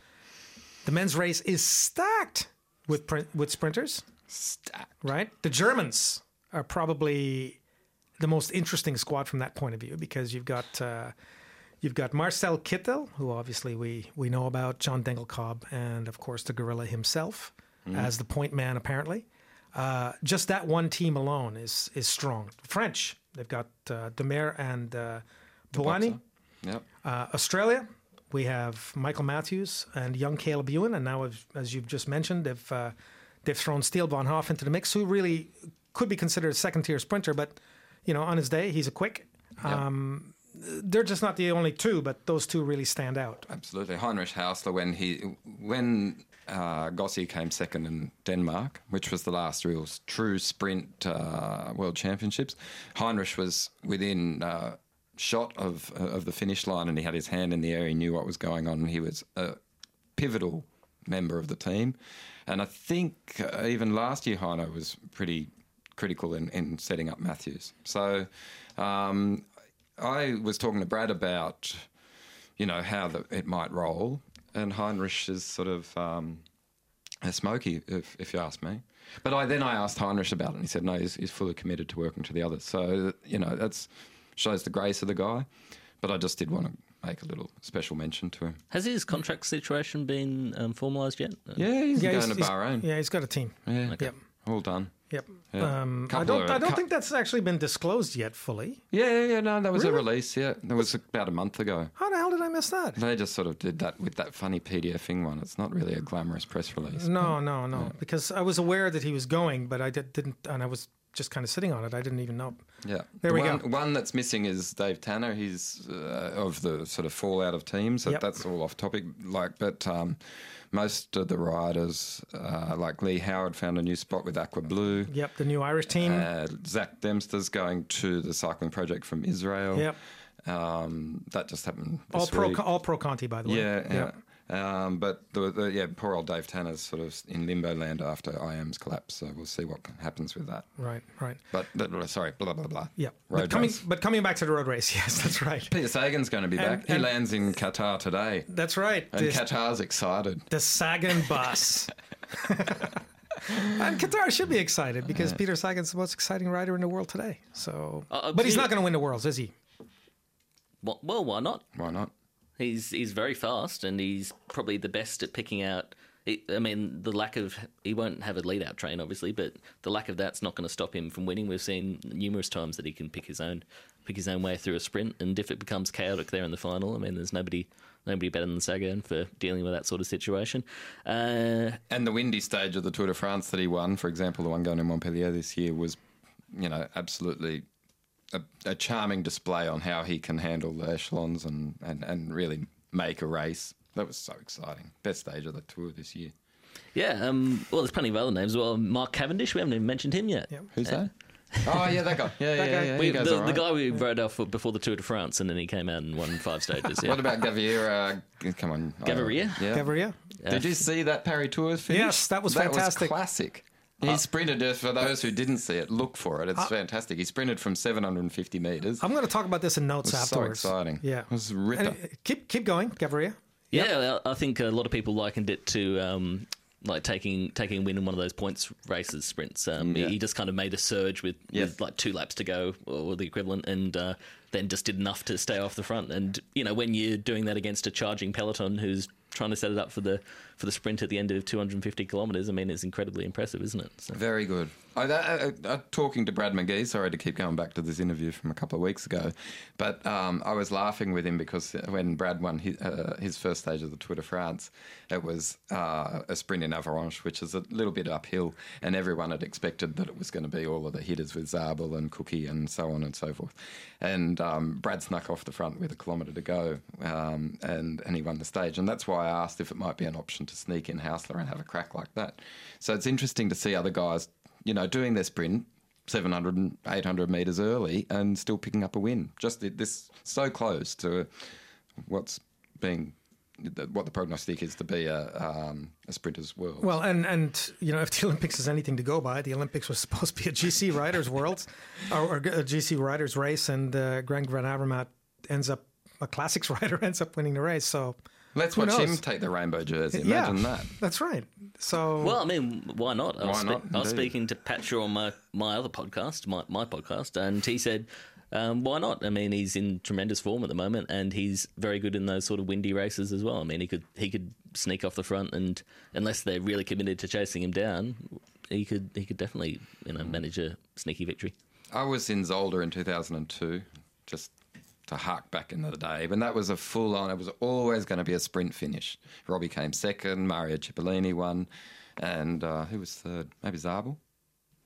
[SPEAKER 1] The men's race is stacked with pr- with sprinters,
[SPEAKER 2] Stack.
[SPEAKER 1] right? The Germans are probably the most interesting squad from that point of view because you've got uh, you've got Marcel Kittel, who obviously we we know about, John Degenkolb, and of course the gorilla himself as the point man apparently. Uh, just that one team alone is is strong. French, they've got uh, Démare and uh, Bouhanni.
[SPEAKER 2] Yep.
[SPEAKER 1] Uh, Australia, we have Michael Matthews and young Caleb Ewan, and now, as, as you've just mentioned, they've uh, they've thrown Steele Von Hoff into the mix, who really could be considered a second tier sprinter, but you know, on his day, he's a quick. Um, they're just not the only two, but those two really stand out.
[SPEAKER 2] Absolutely. Heinrich Haussler, when he when uh, Gossi came second in Denmark, which was the last real true sprint uh, world championships, Heinrich was within uh, shot of of the finish line, and he had his hand in the air. He knew what was going on, he was a pivotal member of the team. And I think uh, even last year, Heino was pretty critical in, in setting up Matthews. So um, I was talking to Brad about you know how the, it might roll. And Heinrich is sort of um, a smoky, if, if you ask me. But I then I asked Heinrich about it, and he said no, he's, he's fully committed to working to the others. So you know that shows the grace of the guy. But I just did want to make a little special mention to him.
[SPEAKER 3] Has his contract situation been um, formalised yet?
[SPEAKER 2] Yeah, he's
[SPEAKER 1] Yeah,
[SPEAKER 2] going
[SPEAKER 1] he's-
[SPEAKER 2] to
[SPEAKER 1] he's-
[SPEAKER 2] Bahrain.
[SPEAKER 1] Yeah, he's got a team.
[SPEAKER 2] Yeah,
[SPEAKER 1] Yep.
[SPEAKER 2] all done.
[SPEAKER 1] Yep.
[SPEAKER 2] Yeah.
[SPEAKER 1] Um, I don't.
[SPEAKER 2] of-
[SPEAKER 1] I don't
[SPEAKER 2] cou-
[SPEAKER 1] think that's actually been disclosed yet fully.
[SPEAKER 2] Yeah, yeah, yeah, no, that was a release. Yeah, that was about a month ago.
[SPEAKER 1] How the hell did I miss that?
[SPEAKER 2] They just sort of did that with that funny PDFing one. It's not really a glamorous press release.
[SPEAKER 1] No, no, no. Because I was aware that he was going, but I did, didn't, and I was just kind of sitting on it. I didn't even know.
[SPEAKER 2] Yeah.
[SPEAKER 1] There
[SPEAKER 2] The
[SPEAKER 1] we
[SPEAKER 2] one,
[SPEAKER 1] go.
[SPEAKER 2] One that's missing is Dave Tanner. He's uh, of the sort of fallout of teams.
[SPEAKER 1] Yep.
[SPEAKER 2] That's all off topic. Like, but um, most of the riders, uh, like Lee Howard, found a new spot with Aqua Blue.
[SPEAKER 1] Yep, the new Irish team.
[SPEAKER 2] Uh, Zach Dempster's going to the cycling project from Israel.
[SPEAKER 1] Yep.
[SPEAKER 2] Um, that just happened.
[SPEAKER 1] all pro,
[SPEAKER 2] week.
[SPEAKER 1] all pro Conti, by the way.
[SPEAKER 2] Yeah, yeah.
[SPEAKER 1] Yep.
[SPEAKER 2] Um, but the, the, yeah, poor old Dave Tanner's sort of in limbo land after IAM's collapse. So we'll see what happens with that.
[SPEAKER 1] Right, right.
[SPEAKER 2] But, but sorry, blah blah blah.
[SPEAKER 1] Yeah.
[SPEAKER 2] Road
[SPEAKER 1] But coming,
[SPEAKER 2] race.
[SPEAKER 1] but coming back to the road race, [laughs] yes, that's right.
[SPEAKER 2] Peter Sagan's going to be
[SPEAKER 1] And-
[SPEAKER 2] back. He lands in Qatar today,
[SPEAKER 1] That's right.
[SPEAKER 2] and
[SPEAKER 1] This-
[SPEAKER 2] Qatar's excited.
[SPEAKER 1] the Sagan bus. [laughs] and Qatar should be excited because Peter Sagan's the most exciting rider in the world today. So,
[SPEAKER 3] Uh,
[SPEAKER 1] but he's not going to win the worlds, is he?
[SPEAKER 3] Well, well, why not?
[SPEAKER 2] Why not?
[SPEAKER 3] He's he's very fast, and he's probably the best at picking out. I mean, the lack of he won't have a lead out train, obviously, but the lack of that's not going to stop him from winning. We've seen numerous times that he can pick his own pick his own way through a sprint, and if it becomes chaotic there in the final, I mean, there's nobody nobody better than Sagan for dealing with that sort of situation. Uh,
[SPEAKER 2] And the windy stage of the Tour de France that he won, for example, the one going in Montpellier this year, was, you know, absolutely a, a charming display on how he can handle the echelons and, and, and really make a race. That was so exciting. Best stage of the tour this year.
[SPEAKER 3] yeah, um, well, there's plenty of other names. Well, Mark Cavendish, we haven't even mentioned him yet.
[SPEAKER 1] Yeah.
[SPEAKER 2] Who's that? [laughs] Oh yeah, that guy. Yeah, yeah,
[SPEAKER 1] guy.
[SPEAKER 2] yeah. yeah.
[SPEAKER 3] We, the,
[SPEAKER 2] goes all
[SPEAKER 3] the guy we rode off before the Tour de France, and then he came out and won five stages. Yeah.
[SPEAKER 2] What about Gaviria? Come on,
[SPEAKER 3] Gaviria?
[SPEAKER 2] Yeah.
[SPEAKER 1] Gaviria?
[SPEAKER 2] Did you see that Paris Tours finish?
[SPEAKER 1] Yes, that was
[SPEAKER 2] That
[SPEAKER 1] fantastic.
[SPEAKER 2] was classic. He sprinted. uh, For those who didn't see it, look for it. It's fantastic. He sprinted from 750 meters.
[SPEAKER 1] I'm going to talk about this in notes
[SPEAKER 2] It was so exciting.
[SPEAKER 1] Yeah.
[SPEAKER 2] It was a ripper.
[SPEAKER 1] And, uh, keep keep going, Gaviria.
[SPEAKER 3] Yeah, I I think a lot of people likened it to um, like taking taking a win in one of those points races sprints. Um, he-
[SPEAKER 2] Yeah.
[SPEAKER 3] He just kind of made a surge with,
[SPEAKER 2] Yeah.
[SPEAKER 3] with like two laps to go or the equivalent, and uh, then just did enough to stay off the front. And you know when you're doing that against a charging peloton who's trying to set it up for the for the sprint at the end of 250 kilometres, I mean it's incredibly impressive, isn't it? So.
[SPEAKER 2] Very good. I, I, I, I- talking to Brad McGee, sorry to keep going back to this interview from a couple of weeks ago, but um, I was laughing with him because when Brad won his, uh, his first stage of the Tour de France, it was uh, a sprint in Avranches, which is a little bit uphill, and everyone had expected that it was going to be all of the hitters with Zabel and Cookie and so on and so forth. And um, Brad snuck off the front with a kilometre to go, um, and, and he won the stage. And that's why I asked if it might be an option to sneak in Haussler and have a crack like that. So it's interesting to see other guys, you know, doing their sprint 700 and 800 metres early and still picking up a win. Just this so close to what's being, what the prognostic is to be a, um, a sprinter's world.
[SPEAKER 1] Well, and and you know, if the [laughs] Olympics is anything to go by, the Olympics was supposed to be a GC riders' world, [laughs] or, or a GC riders' race, and uh, Van Avermaet ends up a classics [laughs] rider ends up winning the race. So
[SPEAKER 2] Let's
[SPEAKER 1] who
[SPEAKER 2] watch him take the rainbow jersey. Imagine
[SPEAKER 1] yeah,
[SPEAKER 2] that.
[SPEAKER 1] that's right. So
[SPEAKER 3] Well, I mean, why not? I was,
[SPEAKER 2] Why not,
[SPEAKER 3] I was speaking to Pat Shaw on my, my other podcast, my, my podcast, and he said, um, why not? I mean, he's in tremendous form at the moment, and he's very good in those sort of windy races as well. I mean, he could he could sneak off the front, and unless they're really committed to chasing him down, he could he could definitely you know manage a sneaky victory.
[SPEAKER 2] I was in Zolder in 2002, just to hark back into the day, when that was a full on, it was always going to be a sprint finish. Robbie came second, Mario Cipollini won, and uh, who was third? Maybe Zabel?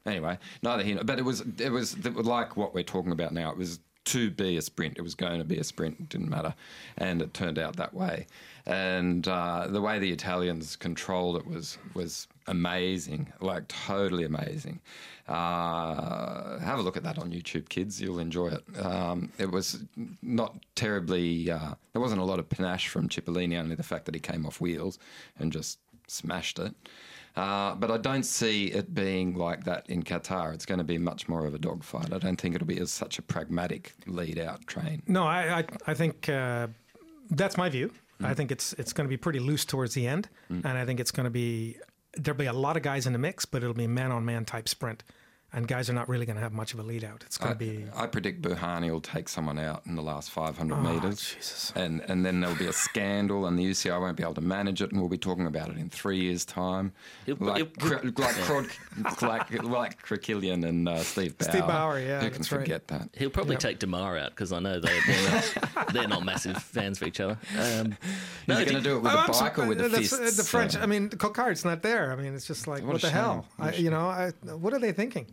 [SPEAKER 2] Anyway, neither nor- but it was it was like what we're talking about now. It was to be a sprint. It was going to be a sprint. It didn't matter, and it turned out that way. And uh, the way the Italians controlled it was was amazing, like totally amazing. Uh, have a look at that on YouTube, kids. You'll enjoy it. Um, it was not terribly. Uh, there wasn't a lot of panache from Cipollini, only the fact that he came off wheels and just smashed it. Uh, but I don't see it being like that in Qatar. It's going to be much more of a dogfight. I don't think it'll be as such a pragmatic lead-out train.
[SPEAKER 1] no, I I, I think uh, that's my view. I think it's it's going to be pretty loose towards the end, and I think it's going to be there'll be a lot of guys in the mix, but it'll be a man on man type sprint, and guys are not really going to have much of a lead out. It's going to be
[SPEAKER 2] I predict Bouhanni will take someone out in the last 500
[SPEAKER 1] Oh,
[SPEAKER 2] metres.
[SPEAKER 1] Jesus.
[SPEAKER 2] And, and then there'll be a scandal, and the UCI won't be able to manage it, and we'll be talking about it in three years' time.
[SPEAKER 3] He'll-
[SPEAKER 2] like,
[SPEAKER 3] he'll-
[SPEAKER 2] Cr- like, Crod, [laughs] like, like Criquielion and uh, Steve Bauer.
[SPEAKER 1] Steve Bauer, yeah,
[SPEAKER 2] Who can
[SPEAKER 1] that's right.
[SPEAKER 2] forget that?
[SPEAKER 3] He'll probably
[SPEAKER 1] Yep.
[SPEAKER 3] take Démare out because I know they, they're not [laughs] they're not massive fans of each other. Um,
[SPEAKER 2] He's going to do it with
[SPEAKER 1] Oh,
[SPEAKER 2] a
[SPEAKER 1] I'm
[SPEAKER 2] bike
[SPEAKER 1] so-
[SPEAKER 2] or with the
[SPEAKER 1] that's-
[SPEAKER 2] fists.
[SPEAKER 1] The French,
[SPEAKER 2] so-
[SPEAKER 1] I mean, Coquard's not there. I mean, it's just like,
[SPEAKER 2] What
[SPEAKER 1] what,
[SPEAKER 2] a
[SPEAKER 1] the hell?
[SPEAKER 2] shame. What a
[SPEAKER 1] I, you know, I, what are they thinking?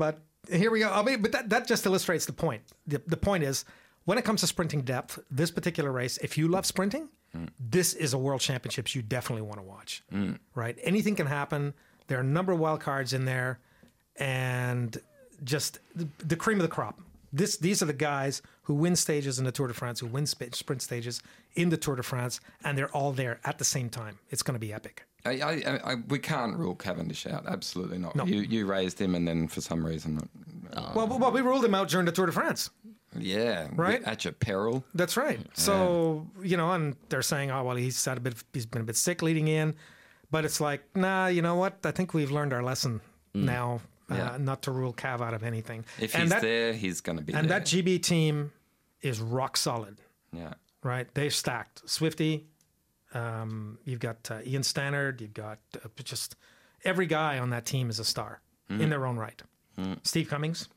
[SPEAKER 1] But here we go. I mean, but that, that just illustrates the point. The, the point is, when it comes to sprinting depth, this particular race, if you love sprinting,
[SPEAKER 2] Mm.
[SPEAKER 1] this is a world championships you definitely want to watch. Right? Anything can happen. There are a number of wild cards in there, and just the, the cream of the crop. This, these are the guys who win stages in the Tour de France, who win sprint stages in the Tour de France, and they're all there at the same time. It's going to be epic.
[SPEAKER 2] I, I, I, we can't rule Cavendish out. Absolutely not.
[SPEAKER 1] No.
[SPEAKER 2] You, you raised him, and then for some reason, uh,
[SPEAKER 1] Well, well, we ruled him out during the Tour de France.
[SPEAKER 2] yeah,
[SPEAKER 1] Right?
[SPEAKER 2] at your peril.
[SPEAKER 1] That's right. So you know, and they're saying, oh well, he's had a bit, he's been a bit sick leading in, but it's like, nah, you know what? I think we've learned our lesson now, uh, not to rule Cav out of anything.
[SPEAKER 2] If
[SPEAKER 1] and
[SPEAKER 2] he's
[SPEAKER 1] that,
[SPEAKER 2] there, he's going to be there.
[SPEAKER 1] and
[SPEAKER 2] there.
[SPEAKER 1] that GB team is rock solid.
[SPEAKER 2] yeah.
[SPEAKER 1] right? They've stacked Swifty. Um, you've got uh, Ian Stannard. You've got uh, just every guy on that team is a star
[SPEAKER 2] Mm-hmm.
[SPEAKER 1] in their own right. Steve Cummings,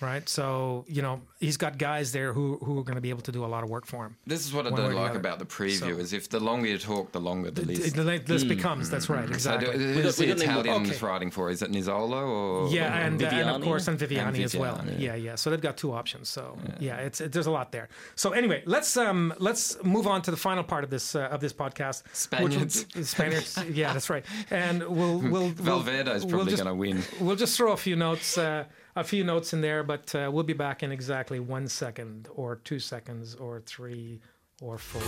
[SPEAKER 1] right? So you know he's got guys there who who are going to be able to do a lot of work for him.
[SPEAKER 2] This is what I don't
[SPEAKER 1] or the
[SPEAKER 2] like about the preview
[SPEAKER 1] So-
[SPEAKER 2] is if the longer you talk, the longer the list.
[SPEAKER 1] The list becomes that's right
[SPEAKER 2] So
[SPEAKER 1] exactly.
[SPEAKER 2] do, who's the
[SPEAKER 3] got any
[SPEAKER 2] Italians
[SPEAKER 1] okay.
[SPEAKER 2] writing for? Is it Nizzolo or
[SPEAKER 1] yeah, and, uh, and of course, and Viviani,
[SPEAKER 2] And
[SPEAKER 1] as well.
[SPEAKER 2] Viviani.
[SPEAKER 1] Yeah, yeah. So they've got two options. So yeah, it's it, there's a lot there. So anyway, let's um let's move on to the final part of this uh, of this podcast. which will-
[SPEAKER 2] Spaniards.
[SPEAKER 1] Spaniards. Yeah, that's right. And [laughs] we'll we'll
[SPEAKER 2] Valverde is
[SPEAKER 1] we'll
[SPEAKER 2] probably
[SPEAKER 1] just-
[SPEAKER 2] going to win.
[SPEAKER 1] We'll just throw a few notes, uh, a few notes in there, but uh, we'll be back in exactly one second, or two seconds, or three, or four.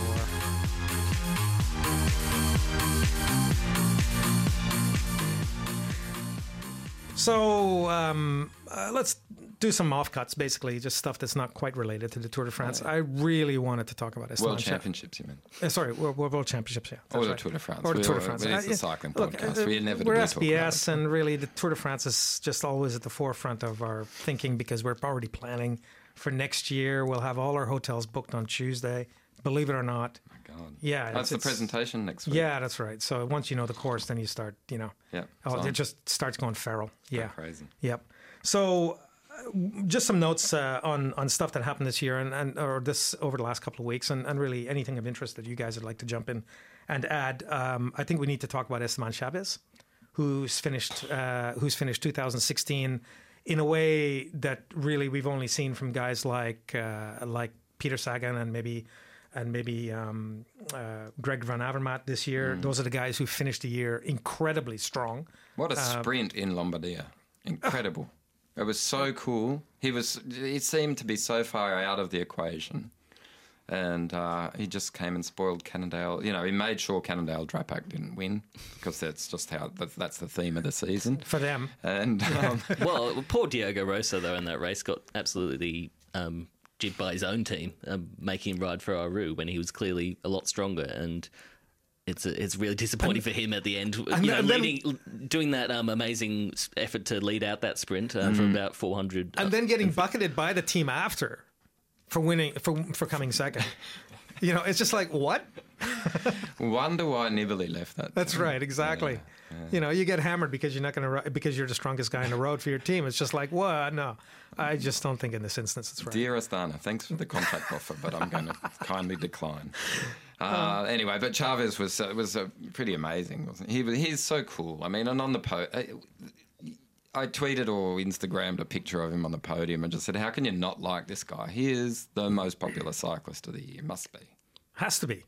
[SPEAKER 1] So um, uh, let's do some offcuts, basically, just stuff that's not quite related to the Tour de France. I really wanted to talk about Esteban
[SPEAKER 2] World
[SPEAKER 1] Cha-
[SPEAKER 2] Championships, you mean?
[SPEAKER 1] uh, sorry, World, World, World Championships, yeah.
[SPEAKER 2] Or
[SPEAKER 1] that's
[SPEAKER 2] the
[SPEAKER 1] right.
[SPEAKER 2] Tour de France.
[SPEAKER 1] Or the Tour de France.
[SPEAKER 2] It is
[SPEAKER 1] Uh,
[SPEAKER 2] a
[SPEAKER 1] yeah.
[SPEAKER 2] cycling
[SPEAKER 1] Look,
[SPEAKER 2] podcast.
[SPEAKER 1] uh,
[SPEAKER 2] we inevitably
[SPEAKER 1] We're
[SPEAKER 2] talk
[SPEAKER 1] SBS, and really the Tour de France is just always at the forefront of our thinking because we're already planning for next year. We'll have all our hotels booked on Tuesday. Believe it or not.
[SPEAKER 2] God.
[SPEAKER 1] Yeah,
[SPEAKER 2] That's the presentation next week.
[SPEAKER 1] Yeah, that's right. So once you know the course, then you start, you know,
[SPEAKER 2] Yeah.
[SPEAKER 1] oh, it just starts going feral. Yeah.
[SPEAKER 2] Crazy.
[SPEAKER 1] Yep. So, uh, just some notes uh, on on stuff that happened this year and, and or this over the last couple of weeks, and, and really anything of interest that you guys would like to jump in and add. Um, I think we need to talk about Esteban Chaves, who's finished uh, who's finished 2016 in a way that really we've only seen from guys like uh, like Peter Sagan and maybe. And maybe um, uh, Greg Van Avermaet this year. Those are the guys who finished the year incredibly strong.
[SPEAKER 2] What a
[SPEAKER 1] Um,
[SPEAKER 2] sprint in Lombardia. Incredible. [laughs] it was so cool. He was he seemed to be so far out of the equation. And uh, he just came and spoiled Cannondale. You know, he made sure Cannondale Drapac didn't win because that's just how that's the theme of the season.
[SPEAKER 1] For them,
[SPEAKER 2] And [laughs] um,
[SPEAKER 3] well, poor Diego Rosa though in that race got absolutely um, jibbed by his own team, um, making him ride for Aru when he was clearly a lot stronger and. It's it's really disappointing for him at the end. You know,
[SPEAKER 1] and then-
[SPEAKER 3] leading, doing that um, amazing effort to lead out that sprint uh, for about 400.
[SPEAKER 1] and then getting bucketed by the team after for winning for for coming second. [laughs] [laughs] You know, it's just like what? [laughs]
[SPEAKER 2] wonder why Nibali left that.
[SPEAKER 1] That's
[SPEAKER 2] team.
[SPEAKER 1] right, exactly. You know, you get hammered because you're not going to because you're the strongest guy in the road for your team. It's just like, what? No, I just don't think in this instance it's right.
[SPEAKER 2] Dear Astana, thanks for the contract [laughs] offer, but I'm going to kindly decline.
[SPEAKER 1] Oh.
[SPEAKER 2] Uh, anyway, but Chaves was uh, was uh, pretty amazing, wasn't he? he? He's so cool. I mean, and on the po- I, tweeted or Instagrammed a picture of him on the podium and just said, "How can you not like this guy? He is the most popular cyclist of the year. Must be.
[SPEAKER 1] Has to be,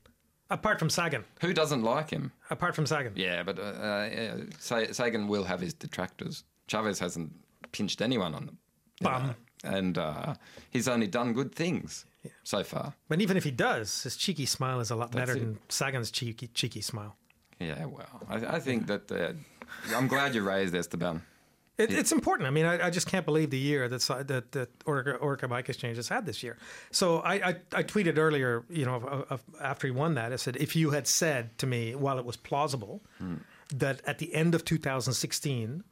[SPEAKER 1] apart from Sagan.
[SPEAKER 2] Who doesn't like him?
[SPEAKER 1] Apart from Sagan.
[SPEAKER 2] Yeah, but uh, uh, Sagan will have his detractors. Chaves hasn't pinched anyone on them.
[SPEAKER 1] Bum.
[SPEAKER 2] And uh, he's only done good things so far.
[SPEAKER 1] But even if he does, his cheeky smile is a lot better
[SPEAKER 2] it.
[SPEAKER 1] than Sagan's cheeky cheeky smile.
[SPEAKER 2] Yeah, well, I, I think that uh, I'm glad you raised Esteban.
[SPEAKER 1] It, It's important. I mean, I, I just can't believe the year that that, that Orica, Bike Exchange has had this year. So I, I, I tweeted earlier, you know, after he won that, I said, if you had said to me, while it was plausible, hmm. that at the end of 2016,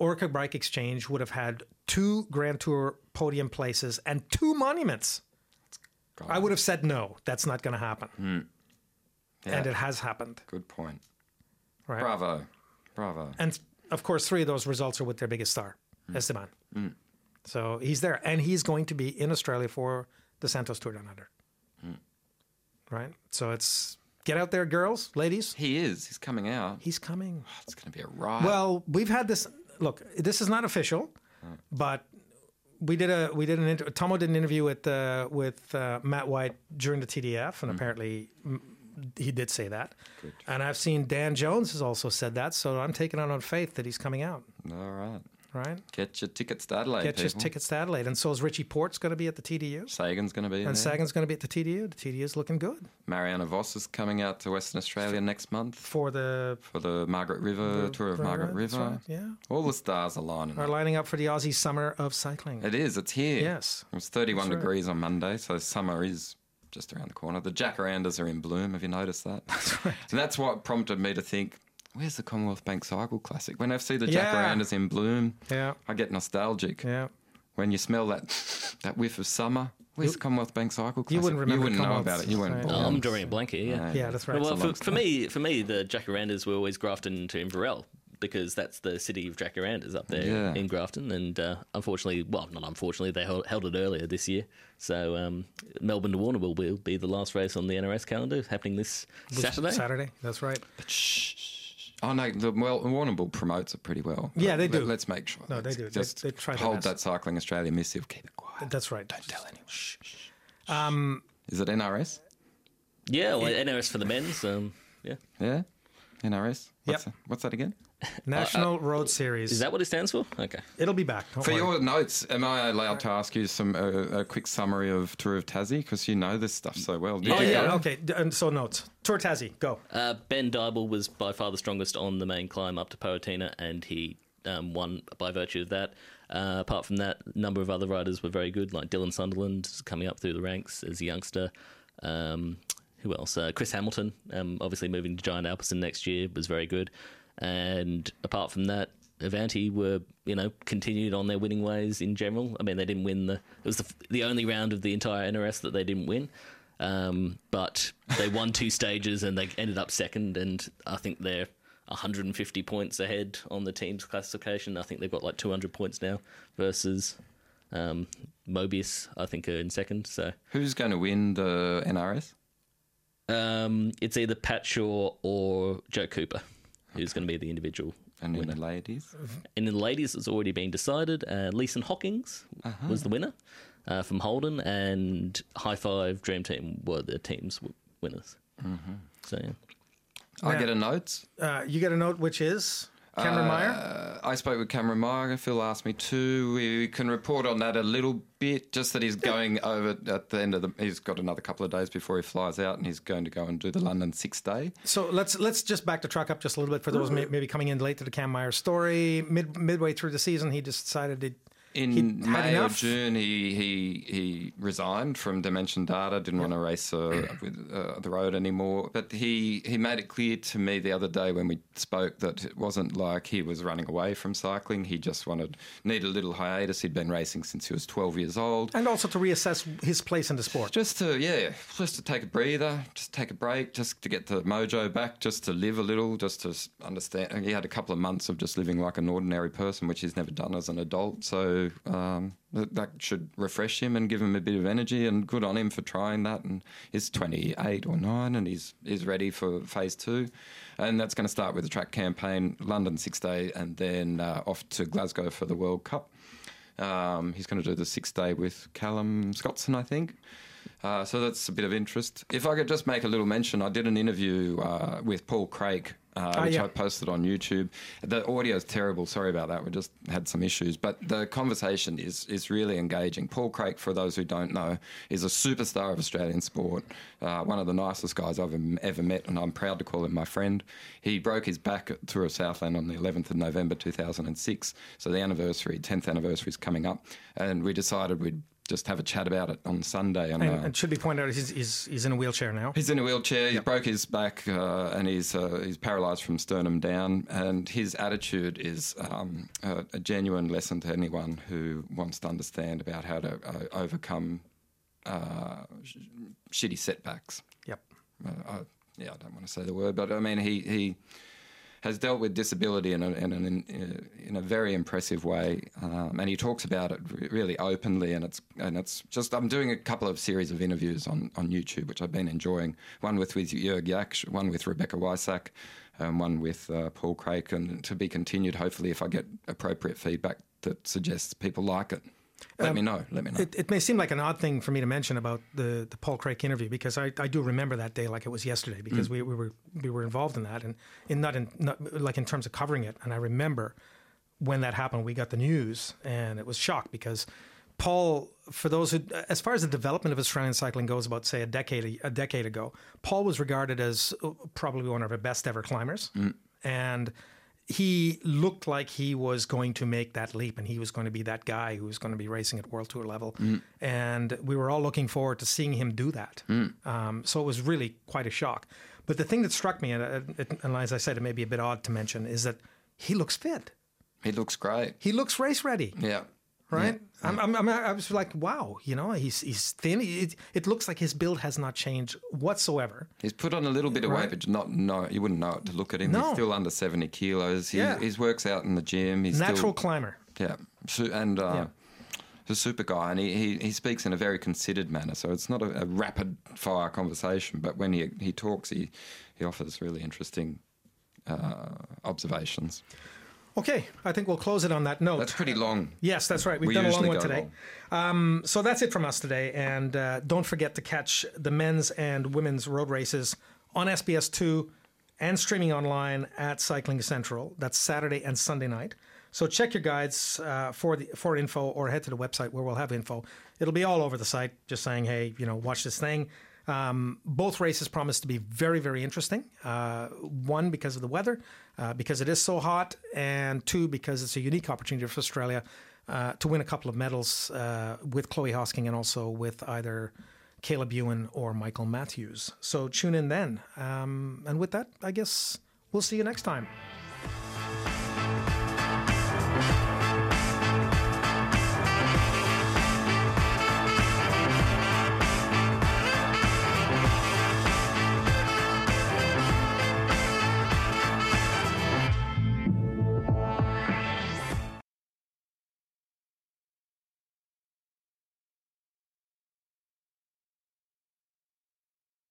[SPEAKER 1] Orica Bike Exchange would have had two Grand Tour podium places and two monuments,
[SPEAKER 2] God,
[SPEAKER 1] I would have said no, that's not going to happen. Hmm.
[SPEAKER 2] yeah,
[SPEAKER 1] And it has happened,
[SPEAKER 2] good point.
[SPEAKER 1] right?
[SPEAKER 2] Bravo, bravo.
[SPEAKER 1] And of course, three of those results are with their biggest star, Esteban. So he's there, and he's going to be in Australia for the Santos Tour Down Under. Right. So it's get out there, girls, ladies.
[SPEAKER 2] He is. He's coming out.
[SPEAKER 1] He's coming.
[SPEAKER 2] It's going to be a ride.
[SPEAKER 1] Well, we've had this. Look, this is not official, but we did a we did an inter- Tomo did an interview with uh, with uh, Matt White during the TDF, and apparently mm, he did say that. And I've seen Dan Jones has also said that, so I'm taking it on faith that he's coming out.
[SPEAKER 2] all right.
[SPEAKER 1] Right.
[SPEAKER 2] Get your tickets to Adelaide,
[SPEAKER 1] Get your tickets to Adelaide, and so is Richie Porte's going to be at the TDU,
[SPEAKER 2] Sagan's going to be
[SPEAKER 1] and
[SPEAKER 2] there.
[SPEAKER 1] Sagan's going to be at the TDU. The TDU is looking good
[SPEAKER 2] Marianne Vos is coming out to Western Australia next month
[SPEAKER 1] for the
[SPEAKER 2] for the Margaret River tour of Margaret River.
[SPEAKER 1] right, yeah.
[SPEAKER 2] All the stars are lining
[SPEAKER 1] are
[SPEAKER 2] up.
[SPEAKER 1] lining up for the Aussie Summer of Cycling.
[SPEAKER 2] It is. It's here.
[SPEAKER 1] Yes.
[SPEAKER 2] It was 31
[SPEAKER 1] That's right.
[SPEAKER 2] degrees on Monday, so summer is just around the corner. The jacarandas are in bloom. Have you noticed that? That's [laughs] right. And that's what prompted me to think Where's the Commonwealth Bank Cycle Classic? When I see the
[SPEAKER 1] Yeah.
[SPEAKER 2] jacarandas in bloom,
[SPEAKER 1] Yeah.
[SPEAKER 2] I get nostalgic.
[SPEAKER 1] Yeah.
[SPEAKER 2] When you smell that that whiff of summer, where's the Commonwealth Bank Cycle Classic?
[SPEAKER 1] You wouldn't remember
[SPEAKER 2] You wouldn't know about it. You weren't
[SPEAKER 1] right.
[SPEAKER 2] born.
[SPEAKER 3] Oh, I'm drawing a blank here. Yeah.
[SPEAKER 1] Yeah, that's right.
[SPEAKER 3] Well,
[SPEAKER 2] It's
[SPEAKER 3] for, for me, for me, the Jacarandas were always Grafton to Inverell because that's the city of Jacarandas up there
[SPEAKER 2] Yeah.
[SPEAKER 3] in Grafton. And uh, unfortunately, well, not unfortunately, they held, held it earlier this year. So um, Melbourne to Warrnambool will be the last race on the NRS calendar, happening this Saturday.
[SPEAKER 1] Saturday. That's right.
[SPEAKER 2] Oh no, the well, Warrnambool promotes it pretty well.
[SPEAKER 1] Yeah, they do.
[SPEAKER 2] Let, us make sure.
[SPEAKER 1] No, they
[SPEAKER 2] Let's
[SPEAKER 1] do.
[SPEAKER 2] Just
[SPEAKER 1] they try their
[SPEAKER 2] hold that Cycling Australia missive. Keep it quiet.
[SPEAKER 1] That's right.
[SPEAKER 2] Don't tell anyone. Shh, shh, shh. Is it NRS?
[SPEAKER 3] Yeah, well, NRS for the men's. Um, yeah.
[SPEAKER 2] Yeah, NRS. What's,
[SPEAKER 1] Yep.
[SPEAKER 2] that, what's that again? [laughs]
[SPEAKER 1] National Road Series.
[SPEAKER 3] Is that what it stands for? Okay.
[SPEAKER 1] It'll be back. Don't
[SPEAKER 2] For
[SPEAKER 1] worry.
[SPEAKER 2] your notes, am I allowed to ask you some uh, a quick summary of Tour of Tassie because you know this stuff so well? Did
[SPEAKER 1] Oh
[SPEAKER 2] you
[SPEAKER 1] yeah.
[SPEAKER 2] go?
[SPEAKER 1] Okay. And so notes. Tour Tassie. Go.
[SPEAKER 3] Uh, ben Dyball was by far the strongest on the main climb up to Poatina, and he um, won by virtue of that. Uh, apart from that, a number of other riders were very good, like Dylan Sunderland coming up through the ranks as a youngster. Um, who else? Uh, Chris Hamilton, um, obviously moving to Giant Alpecin next year, was very good. And apart from that, Avanti were, you know, continued on their winning ways in general. I mean, they didn't win the. It was the, the only round of the entire NRS that they didn't win. Um, but they won two stages and they ended up second. And I think they're 150 points ahead on the team's classification. I think they've got like 200 points now versus um, Mobius, I think, are in second. So
[SPEAKER 2] Who's going to win the NRS?
[SPEAKER 3] um, it's either Pat Shaw or Joe Cooper who's going to be the individual
[SPEAKER 2] And then
[SPEAKER 3] winner.
[SPEAKER 2] the ladies.
[SPEAKER 3] And in the ladies, it's already been decided. Uh, Lisen Hockings was the winner uh, from Holden, and High5 Dream Team were the team's w- winners. So yeah.
[SPEAKER 2] I
[SPEAKER 1] Now-
[SPEAKER 2] get a note.
[SPEAKER 1] Uh, you get a note, which is Cameron Meyer.
[SPEAKER 2] Uh, I spoke with Cameron Meyer. Phil asked me to. We can report on that a little bit. Just that he's going over at the end of the. He's got another couple of days before he flies out, and he's going to go and do the London Six Day.
[SPEAKER 1] So let's let's just back the truck up just a little bit for those maybe coming in late to the Cam Meyer story. Mid midway through the season, he just decided it.
[SPEAKER 2] In
[SPEAKER 1] He'd
[SPEAKER 2] May or. June, he, he he resigned from Dimension Data. Didn't want to race uh, [coughs] with uh, the road anymore. But he, he made it clear to me the other day when we spoke that it wasn't like he was running away from cycling. He just wanted needed a little hiatus. He'd been racing since he was twelve years old.
[SPEAKER 1] And also to reassess his place in the sport.
[SPEAKER 2] Just to yeah, just to take a breather, just take a break, just to get the mojo back, just to live a little, just to understand. He had a couple of months of just living like an ordinary person, which he's never done as an adult. So um, that, that should refresh him and give him a bit of energy. And good on him for trying that. And he's 28 or 9, and he's he's ready for phase two. And that's going to start with the track campaign, London six day, and then uh, off to Glasgow for the World Cup. Um, he's going to do the six day with Callum Scotson, I think. Uh, so that's a bit of interest. If I could just make a little mention, I did an interview uh, with Paul Craig, uh,
[SPEAKER 1] Ah,
[SPEAKER 2] which
[SPEAKER 1] yeah.
[SPEAKER 2] I posted on YouTube. The audio is terrible. Sorry about that. We just had some issues, but the conversation is is really engaging. Paul Craig, for those who don't know, is a superstar of Australian sport. Uh, one of the nicest guys I've ever met, and I'm proud to call him my friend. He broke his back at Tour of Southland on the 11th of November 2006. So the anniversary, 10th anniversary, is coming up, and we decided we'd just have a chat about it on Sunday. And,
[SPEAKER 1] And,
[SPEAKER 2] uh,
[SPEAKER 1] and should be pointed out, he's, he's, he's in a wheelchair now.
[SPEAKER 2] He's in a wheelchair. He broke his back uh, and he's uh, he's paralysed from sternum down. And his attitude is um, a, a genuine lesson to anyone who wants to understand about how to uh, overcome uh, sh- shitty setbacks.
[SPEAKER 1] Yep.
[SPEAKER 2] Uh, I, yeah, I don't want to say the word, but I mean he he has dealt with disability in a, in, an, in, a very impressive way, um, and he talks about it really openly. And it's and it's just I'm doing a couple of series of interviews on, on YouTube, which I've been enjoying. One with with Jörg Jaksche, one with Rebecca Wiasak, um, one with uh, Paul Craig, and to be continued. Hopefully, if I get appropriate feedback that suggests people like it, let um, me know. Let me know.
[SPEAKER 1] It, it may seem like an odd thing for me to mention about the, the Paul Craig interview because I, I do remember that day like it was yesterday because mm. we, we were we were involved in that and in not in not like in terms of covering it and I remember when that happened we got the news and it was shocked because Paul for those who as far as the development of Australian cycling goes about say a decade a decade ago Paul was regarded as probably one of our best ever climbers mm. and he looked like he was going to make that leap and he was going to be that guy who was going to be racing at world tour level and we were all looking forward to seeing him do that um, so it was really quite a shock But the thing that struck me, and, uh, it, and as I said, it may be a bit odd to mention, is that he looks fit.
[SPEAKER 2] He looks great.
[SPEAKER 1] He looks race ready.
[SPEAKER 2] Yeah.
[SPEAKER 1] Right, I'm, I'm, I'm, I was like, wow, you know, he's he's thin. It, it looks like his build has not changed whatsoever.
[SPEAKER 2] He's put on a little bit of
[SPEAKER 1] Right.
[SPEAKER 2] weight, but not no, you wouldn't know it to look at him.
[SPEAKER 1] No.
[SPEAKER 2] He's still under seventy kilos. He,
[SPEAKER 1] Yeah.
[SPEAKER 2] he works out in the gym. He's
[SPEAKER 1] Natural
[SPEAKER 2] still,
[SPEAKER 1] climber.
[SPEAKER 2] Yeah, and uh,
[SPEAKER 1] Yeah.
[SPEAKER 2] he's a super guy, and he, he, he speaks in a very considered manner. So it's not a, a rapid fire conversation, but when he he talks, he he offers really interesting uh, observations.
[SPEAKER 1] Okay, I think we'll close it on that note.
[SPEAKER 2] That's pretty long.
[SPEAKER 1] Yes, that's right. We've
[SPEAKER 2] We
[SPEAKER 1] done a long one today. Um, so that's it from us today. And uh, don't forget to catch the men's and women's road races on SBS2 and streaming online at Cycling Central. That's Saturday and Sunday night. So check your guides uh, for the for info or head to the website where we'll have info. It'll be all over the site, just saying, hey, you know, watch this thing. Um, both races promise to be very, very interesting. Uh, one, because of the weather, uh, because it is so hot, and two, because it's a unique opportunity for Australia uh, to win a couple of medals uh, with Chloe Hosking and also with either Caleb Ewan or Michael Matthews. So tune in then. Um, and with that, I guess we'll see you next time.